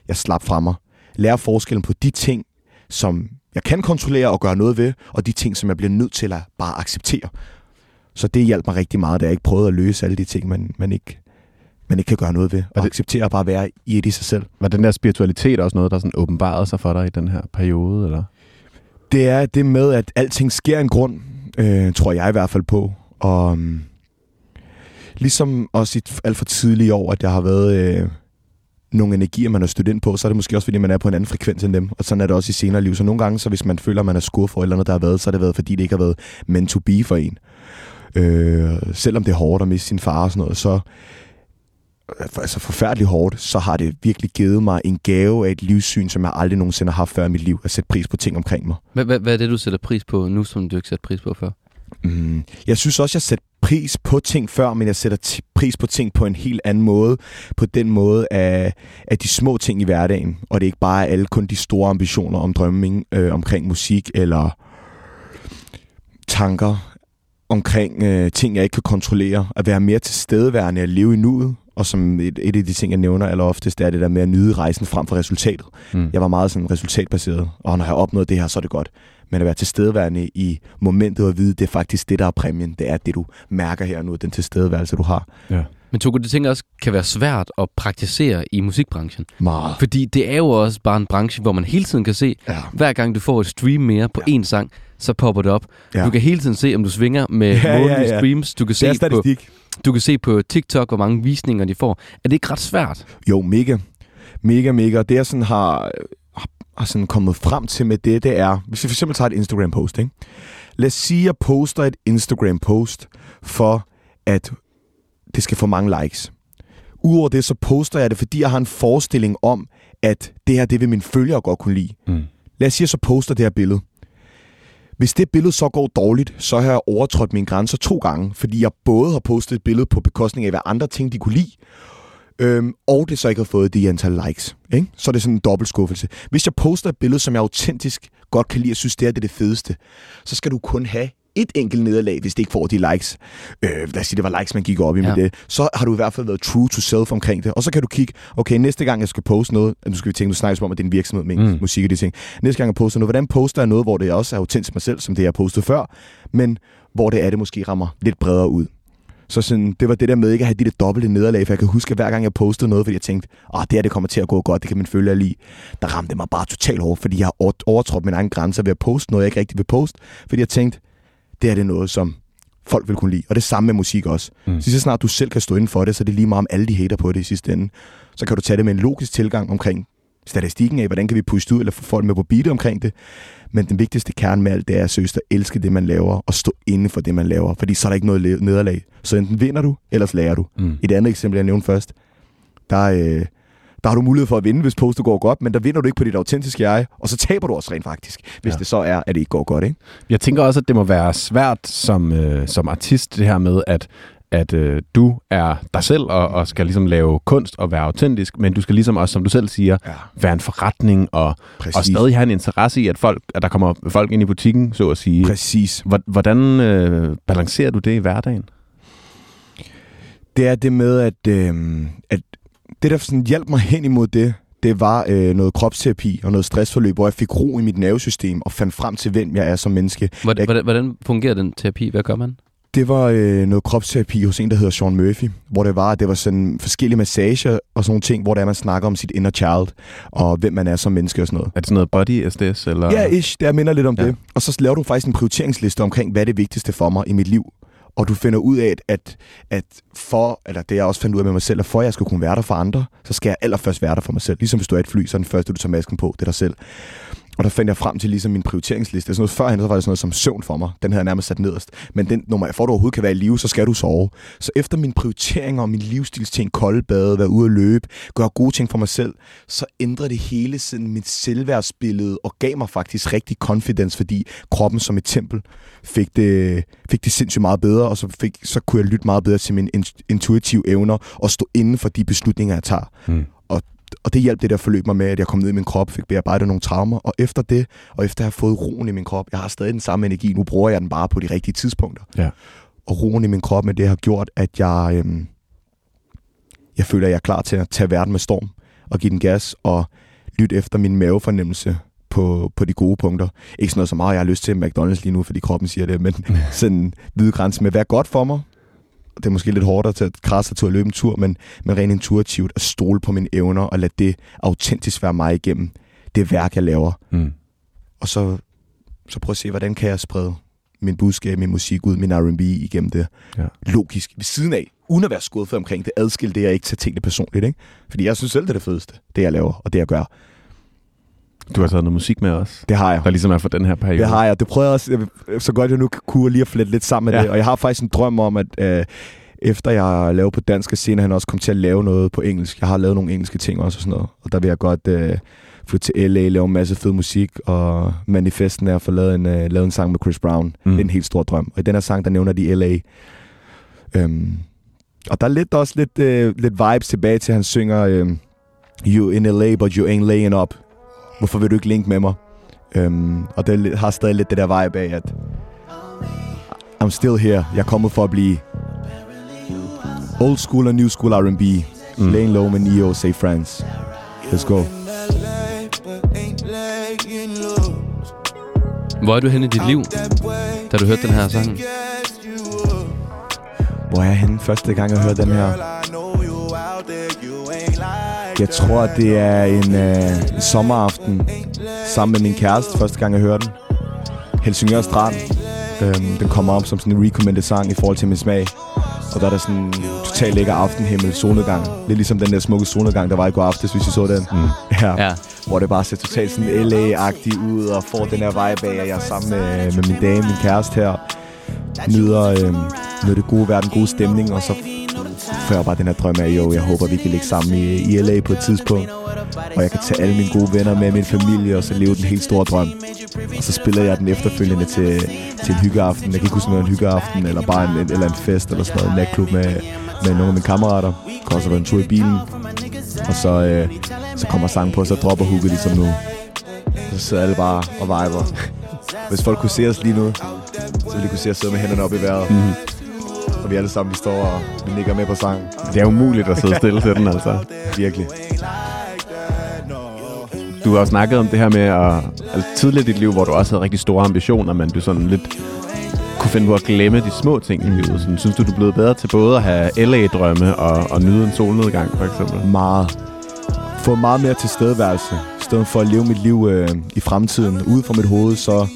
jeg slap fra mig. Lære forskellen på de ting, som jeg kan kontrollere og gøre noget ved, og de ting, som jeg bliver nødt til at bare acceptere. Så det hjalp mig rigtig meget, da jeg ikke prøvede at løse alle de ting, man, man, ikke, man ikke kan gøre noget ved. Og det- acceptere at bare være i et i sig selv. Var den der spiritualitet også noget, der sådan åbenbarede sig for dig i den her periode? Eller? Det er det med, at alting sker en grund, øh, tror jeg i hvert fald på. Og um, ligesom også i alt for tidlige år, at jeg har været øh, nogle energier, man har stødt ind på, så er det måske også, fordi man er på en anden frekvens end dem. Og sådan er det også i senere liv. Så nogle gange, så hvis man føler, at man er skuffet for et eller andet, der har været, så har det været, fordi det ikke har været meant to be for en. Øh, selvom det er hårdt at miste sin far og sådan noget, så altså forfærdeligt hårdt, så har det virkelig givet mig en gave af et livssyn, som jeg aldrig nogensinde har haft før i mit liv, at sætte pris på ting omkring mig. Hvad, er det, du sætter pris på nu, som du ikke sætter pris på før? Mm, jeg synes også, jeg sætter pris på ting før, men jeg sætter pris på ting på en helt anden måde. På den måde af, af de små ting i hverdagen. Og det er ikke bare alle kun de store ambitioner om drømming øh, omkring musik eller tanker omkring øh, ting, jeg ikke kan kontrollere. At være mere til stedeværende, at leve i nuet. Og som et, et af de ting, jeg nævner alleroftest, det er det der med at nyde rejsen frem for resultatet. Mm. Jeg var meget sådan resultatbaseret, og når jeg har opnået det her, så er det godt. Men at være tilstedeværende i momentet og at vide, det er faktisk det, der er præmien. Det er det, du mærker her nu, den tilstedeværelse, du har. Ja. Men Togo, det tænker jeg også kan være svært at praktisere i musikbranchen. Meget. Fordi det er jo også bare en branche, hvor man hele tiden kan se, Ja. hver gang du får et stream mere på én sang, så popper det op. Ja. Du kan hele tiden se, om du svinger med Ja, ja, månedlige ja. streams. Du kan Det se er på, statistik. Du kan se på TikTok, hvor mange visninger de får. Er det ikke ret svært? Jo, mega. Mega, mega. Det jeg sådan har, har sådan kommet frem til med det, det er, hvis vi for eksempel tager et Instagram-post, ikke? Lad os sige, at jeg poster et Instagram-post for, at det skal få mange likes. Udover det, så poster jeg det, fordi jeg har en forestilling om, at det her, det vil mine følgere godt kunne lide. Mm. Lad os sige, at jeg så poster det her billede. Hvis det billede så går dårligt, så har jeg overtrådt mine grænser to gange, fordi jeg både har postet et billede på bekostning af, hvad andre ting, de kunne lide, øhm, og det så ikke har fået det antal likes. Ikke? Så er det sådan en dobbelt skuffelse. Hvis jeg poster et billede, som jeg autentisk godt kan lide og synes, det er det, er det fedeste, så skal du kun have et enkelt nederlag, hvis det ikke får de likes. Øh, lad os sige, det var likes, man gik op i ja. Med det. Så har du i hvert fald været true to self omkring det. Og så kan du kigge, okay, næste gang jeg skal poste noget, nu skal vi tænke, nu snakker vi om, at det er en virksomhed med Mm. musik og de ting. Næste gang jeg poster noget, hvordan poster jeg noget, hvor det også er autentisk mig selv, som det jeg har postet før, men hvor det er, det måske rammer lidt bredere ud. Så sådan, det var det der med ikke at have de der dobbelte nederlag, for jeg kan huske, at hver gang jeg postede noget, fordi jeg tænkte, ah, det her det kommer til at gå godt, det kan min følge lide, der ramte mig bare totalt hårdt, fordi jeg har over- overtrådt mine egne grænser ved at poste noget, jeg ikke rigtig vil poste, fordi jeg tænkte, det her det er noget, som folk vil kunne lide. Og det samme med musik også. Mm. Så, så snart du selv kan stå inden for det, så er det lige meget om alle de hater på det i sidste ende. Så kan du tage det med en logisk tilgang omkring statistikken af, hvordan kan vi puste ud, eller få folk med på beatet omkring det. Men den vigtigste kerne med alt, det er at søge at elske det, man laver, og stå inde for det, man laver. Fordi så er der ikke noget nederlag. Så enten vinder du, ellers lærer du. Mm. I det andet eksempel, jeg nævnte først, der, øh, der har du mulighed for at vinde, hvis postet går godt, men der vinder du ikke på dit autentiske jeg, og så taber du også rent faktisk, hvis Ja. det så er, at det ikke går godt. Ikke? Jeg tænker også, at det må være svært som, øh, som artist, det her med, at at øh, du er dig selv og, og skal ligesom lave kunst og være autentisk, men du skal ligesom også, som du selv siger, Ja, være en forretning og, præcis. og stadig have en interesse i, at, folk, at der kommer folk ind i butikken, så at sige. Præcis. Hvor- Hvordan øh, balancerer du det i hverdagen? det er det med, at, øh, at det, der sådan hjalp mig hen imod det, det var øh, noget kropsterapi og noget stressforløb, hvor jeg fik ro i mit nervesystem og fandt frem til, hvem jeg er som menneske. Hvordan, Jeg- hvordan, hvordan fungerer den terapi? Hvad gør man? Det var øh, noget kropsterapi hos en, der hedder Sean Murphy, hvor det var, at det var sådan forskellige massager og sådan nogle ting, hvor det er, man snakker om sit inner child, og hvem man er som menneske og sådan noget. Er det sådan noget body SDS? Eller? Ja, ish, det er minder lidt om ja. det. Og så laver du faktisk en prioriteringsliste omkring, hvad er det vigtigste for mig i mit liv. Og du finder ud af, at, at, for, eller det jeg også fandt ud af med mig selv, at for at jeg skal kunne være der for andre, så skal jeg allerførst være der for mig selv. Ligesom hvis du er et fly, så er den første, du tager masken på, det er dig selv. Og der fandt jeg frem til ligesom min prioriteringsliste. Sådan noget førhen, så var det sådan noget som søvn for mig. Den havde jeg nærmest sat nederst. Men den, når for at du overhovedet kan være i live, så skal du sove. Så efter min prioritering og min livsstilsting, kolde bade, være ude at løbe, gøre gode ting for mig selv, så ændrede det hele sådan mit selvværdsbillede og gav mig faktisk rigtig confidence, fordi kroppen som et tempel fik det, fik det sindssygt meget bedre, og så, fik, så kunne jeg lytte meget bedre til mine intuitive evner og stå inden for de beslutninger, jeg tager. Mm. Og det hjalp det der forløb mig med, at jeg kom ned i min krop, fik bearbejdet nogle traumer, og efter det, og efter at have fået roen i min krop, jeg har stadig den samme energi, nu bruger jeg den bare på de rigtige tidspunkter. Ja. Og roen i min krop med det har gjort, at jeg, øhm, jeg føler, at jeg er klar til at tage verden med storm, og give den gas, og lytte efter min mavefornemmelse på, på de gode punkter. Ikke sådan noget så meget, jeg har lyst til McDonald's lige nu, fordi kroppen siger det, men sådan hvide grænse med, hvad er godt for mig, det er måske lidt hårdere til at krasse til at løbe en tur, men, men rent intuitivt at stole på mine evner og lade det autentisk være mig igennem det værk, jeg laver. Mm. Og så, så prøve at se, hvordan kan jeg sprede min budskab, min musik ud, min R&B igennem det. Ja. Logisk. Ved siden af, uden at være skuffet omkring det, adskille det, jeg ikke tager tingene personligt. Ikke? Fordi jeg synes selv, det er det fedeste, det jeg laver og det jeg gør. Du har taget noget musik med os, Det har jeg. der ligesom er for den her periode. Det har jeg. Det prøver jeg også, så godt jeg nu kunne lige at flette lidt sammen med Ja. det. Og jeg har faktisk en drøm om, at øh, efter jeg laver på dansk, senere han også komme til at lave noget på engelsk. Jeg har lavet nogle engelske ting også og sådan noget. Og der vil jeg godt øh, flytte til LA, lave en masse fed musik. Og manifesten er at få lavet en, øh, lavet en sang med Chris Brown. Mm. Det er en helt stor drøm. Og i den her sang, der nævner de LA. Øhm, og der er lidt, også lidt, øh, lidt vibes tilbage til, at han synger øh, You in LA, but you ain't laying up. Hvorfor vil du ikke link med mig? Øhm, og det har stadig lidt det der vibe af, at I'm still here. Jeg er kommet for at blive old school og new school R&B. Mm. Laying low med Neo, say friends. Let's go. Hvor er du henne i dit liv, da du hørte den her sang? Hvor er jeg henne første gang, jeg hører den her? Jeg tror, det er en, øh, en sommeraften sammen med min kæreste, første gang jeg hører den. Helsingør Strand. Øhm, den kommer op som sådan en recommended sang i forhold til min smag. Og der er der sådan en totalt lækker aftenhimmel, solnedgang. Lidt ligesom den der smukke solnedgang, der var i går aftes, hvis I så den. Mm. Ja. Ja. Hvor det bare ser totalt sådan LA-agtigt ud, og får den her vibe af, at jeg er sammen med, med min dame, min kæreste her. Nyder, øh, nyder det gode vejr, den gode stemning, og så før bare den her drøm af, jo, jeg håber, vi kan ligge sammen i, i LA på et tidspunkt. Og jeg kan tage alle mine gode venner med, min familie, og så leve den helt store drøm. Og så spiller jeg den efterfølgende til, til en hyggeaften. Jeg kan ikke huske, om det var en hyggeaften, eller bare en, eller en fest, eller sådan noget, en natklub med, med nogle af mine kammerater. Det kan også være en tur i bilen. Og så, øh, så kommer sangen på, og så dropper hooket ligesom nu. Så sidder alle bare og viber. Hvis folk kunne se os lige nu, så ville de kunne se os sidde med hænderne op i vejret. Mm. Og vi alle sammen, vi står og vi nikker med på sangen. Det er umuligt at sidde stille til den, altså. Virkelig. Du har snakket om det her med at, altså, tidligt i dit liv, hvor du også havde rigtig store ambitioner, men du sådan lidt kunne finde på at glemme de små ting i livet. Sådan, synes du, du er blevet bedre til både at have LA-drømme og, og nyde en solnedgang, for eksempel? Meget. Få meget mere tilstedeværelse. I stedet for at leve mit liv øh, i fremtiden ude fra mit hoved, så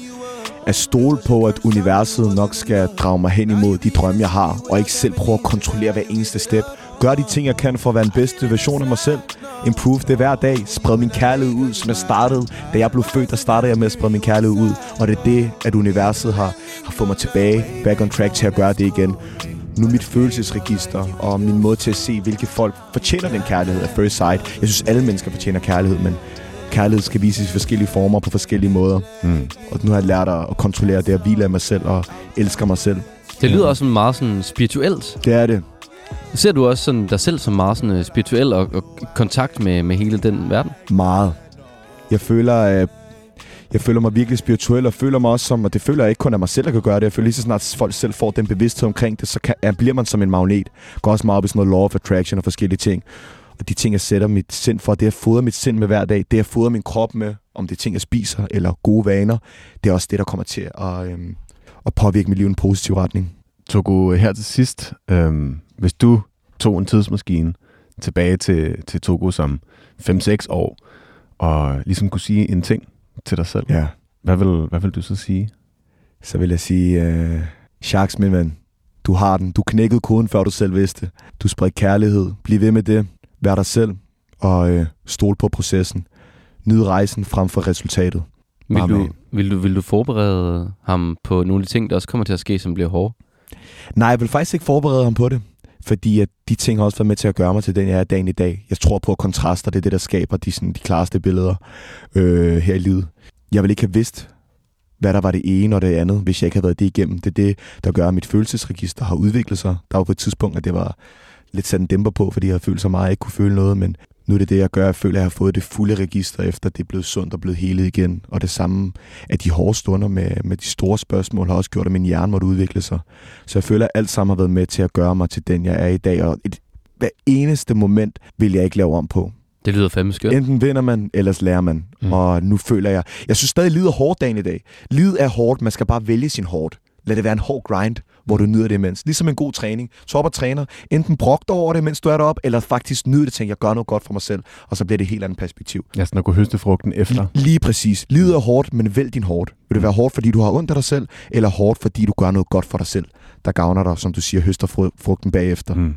at stole på, at universet nok skal drage mig hen imod de drømme, jeg har, og ikke selv prøve at kontrollere hver eneste step. Gør de ting, jeg kan for at være den bedste version af mig selv. Improve det hver dag. Spred min kærlighed ud, som jeg startede. Da jeg blev født, der startede jeg med at sprede min kærlighed ud. Og det er det, at universet har, har fået mig tilbage, back on track til at gøre det igen. Nu mit følelsesregister og min måde til at se, hvilke folk fortjener den kærlighed af first sight. Jeg synes, alle mennesker fortjener kærlighed, men kærlighed skal vises i forskellige former på forskellige måder. Mm. Og nu har jeg lært at kontrollere det, at hvile af mig selv og elsker mig selv. Det lyder også sådan meget sådan spirituelt. Det er det. Ser du også sådan dig selv som meget sådan øh, spirituel og, og kontakt med, med hele den verden? Meget. Jeg føler, øh, jeg føler mig virkelig spirituel, og føler mig også som, og det føler jeg ikke kun af mig selv, der kan gøre det. Jeg føler lige så snart folk selv får den bevidsthed omkring det, så kan, ja, bliver man som en magnet. Går også meget op i sådan noget law of attraction og forskellige ting. Og de ting, jeg sætter mit sind for, det er at fodre mit sind med hver dag. Det er at fodre min krop med, om det er ting, jeg spiser, eller gode vaner. Det er også det, der kommer til at, øhm, at påvirke mit liv i en positiv retning. Togo, her til sidst, øhm, hvis du tog en tidsmaskine tilbage til, til Togo som 5-6 år, og ligesom kunne sige en ting til dig selv, Ja. hvad, vil, hvad vil du så sige? så vil jeg sige, øh, Sharks, min ven, du har den. Du knækkede koden, før du selv vidste. Du spred kærlighed. Bliv ved med det. Vær dig selv. Og øh, stol på processen. Nyd rejsen frem for resultatet. Vil du, vil, du, vil du forberede ham på nogle af de ting, der også kommer til at ske, som bliver hårde? Nej, jeg vil faktisk ikke forberede ham på det. Fordi at de ting har også været med til at gøre mig til den, jeg er dagen i dag. Jeg tror på, at kontraster det er det, der skaber de, sådan, de klareste billeder øh, her i livet. Jeg vil ikke have vidst, hvad der var det ene og det andet, hvis jeg ikke havde været det igennem. Det er det, der gør, at mit følelsesregister har udviklet sig. Der var på et tidspunkt, at det var lidt sat en dæmper på, fordi jeg havde følt så meget, at jeg ikke kunne føle noget, men nu er det det, jeg gør. Jeg føler, at jeg har fået det fulde register, efter det er blevet sundt og blevet helet igen. Og det samme, at de hårde stunder med, med de store spørgsmål, har også gjort, at min hjerne måtte udvikle sig. Så jeg føler, at alt sammen har været med til at gøre mig til den, jeg er i dag. Og et, hver eneste moment vil jeg ikke lave om på. Det lyder fandme skønt. Enten vinder man, ellers lærer man. Mm. Og nu føler jeg... Jeg synes stadig, livet er hårdt dagen i dag. Livet er hårdt, man skal bare vælge sin hårdt. Lad det være en hård grind, hvor du nyder det imens. Ligesom en god træning. Så op og træner. Enten brok dig over det, mens du er deroppe, eller faktisk nyde det, tænke, jeg gør noget godt for mig selv. Og så bliver det et helt andet perspektiv. Ja, sådan at kunne høste frugten efter. Lige præcis. Livet er hårdt, men vælg din hårdt. Vil det være hårdt, fordi du har ondt af dig selv, eller hårdt, fordi du gør noget godt for dig selv, der gavner dig, som du siger, høster fru- frugten bagefter. Mm.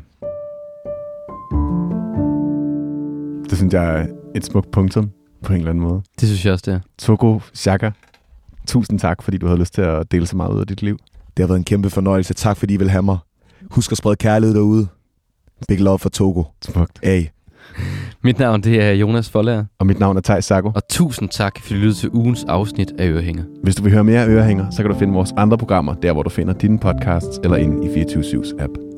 Det synes jeg er et smukt punktum på en eller anden måde. Det synes jeg også, det er. Togo Shaka, tusind tak, fordi du havde lyst til at dele så meget ud af dit liv. Det har været en kæmpe fornøjelse. Tak fordi I vil have mig. Husk at sprede kærlighed derude. Big love for Togo. Smukt. Hey. Mit navn det er Jonas Forlager, Og mit navn er Thijs Sako. og tusind tak, fordi du lyttede til ugens afsnit af Ørehænger. Hvis du vil høre mere af Ørehænger, så kan du finde vores andre programmer, der hvor du finder dine podcasts, eller inde i 24 app.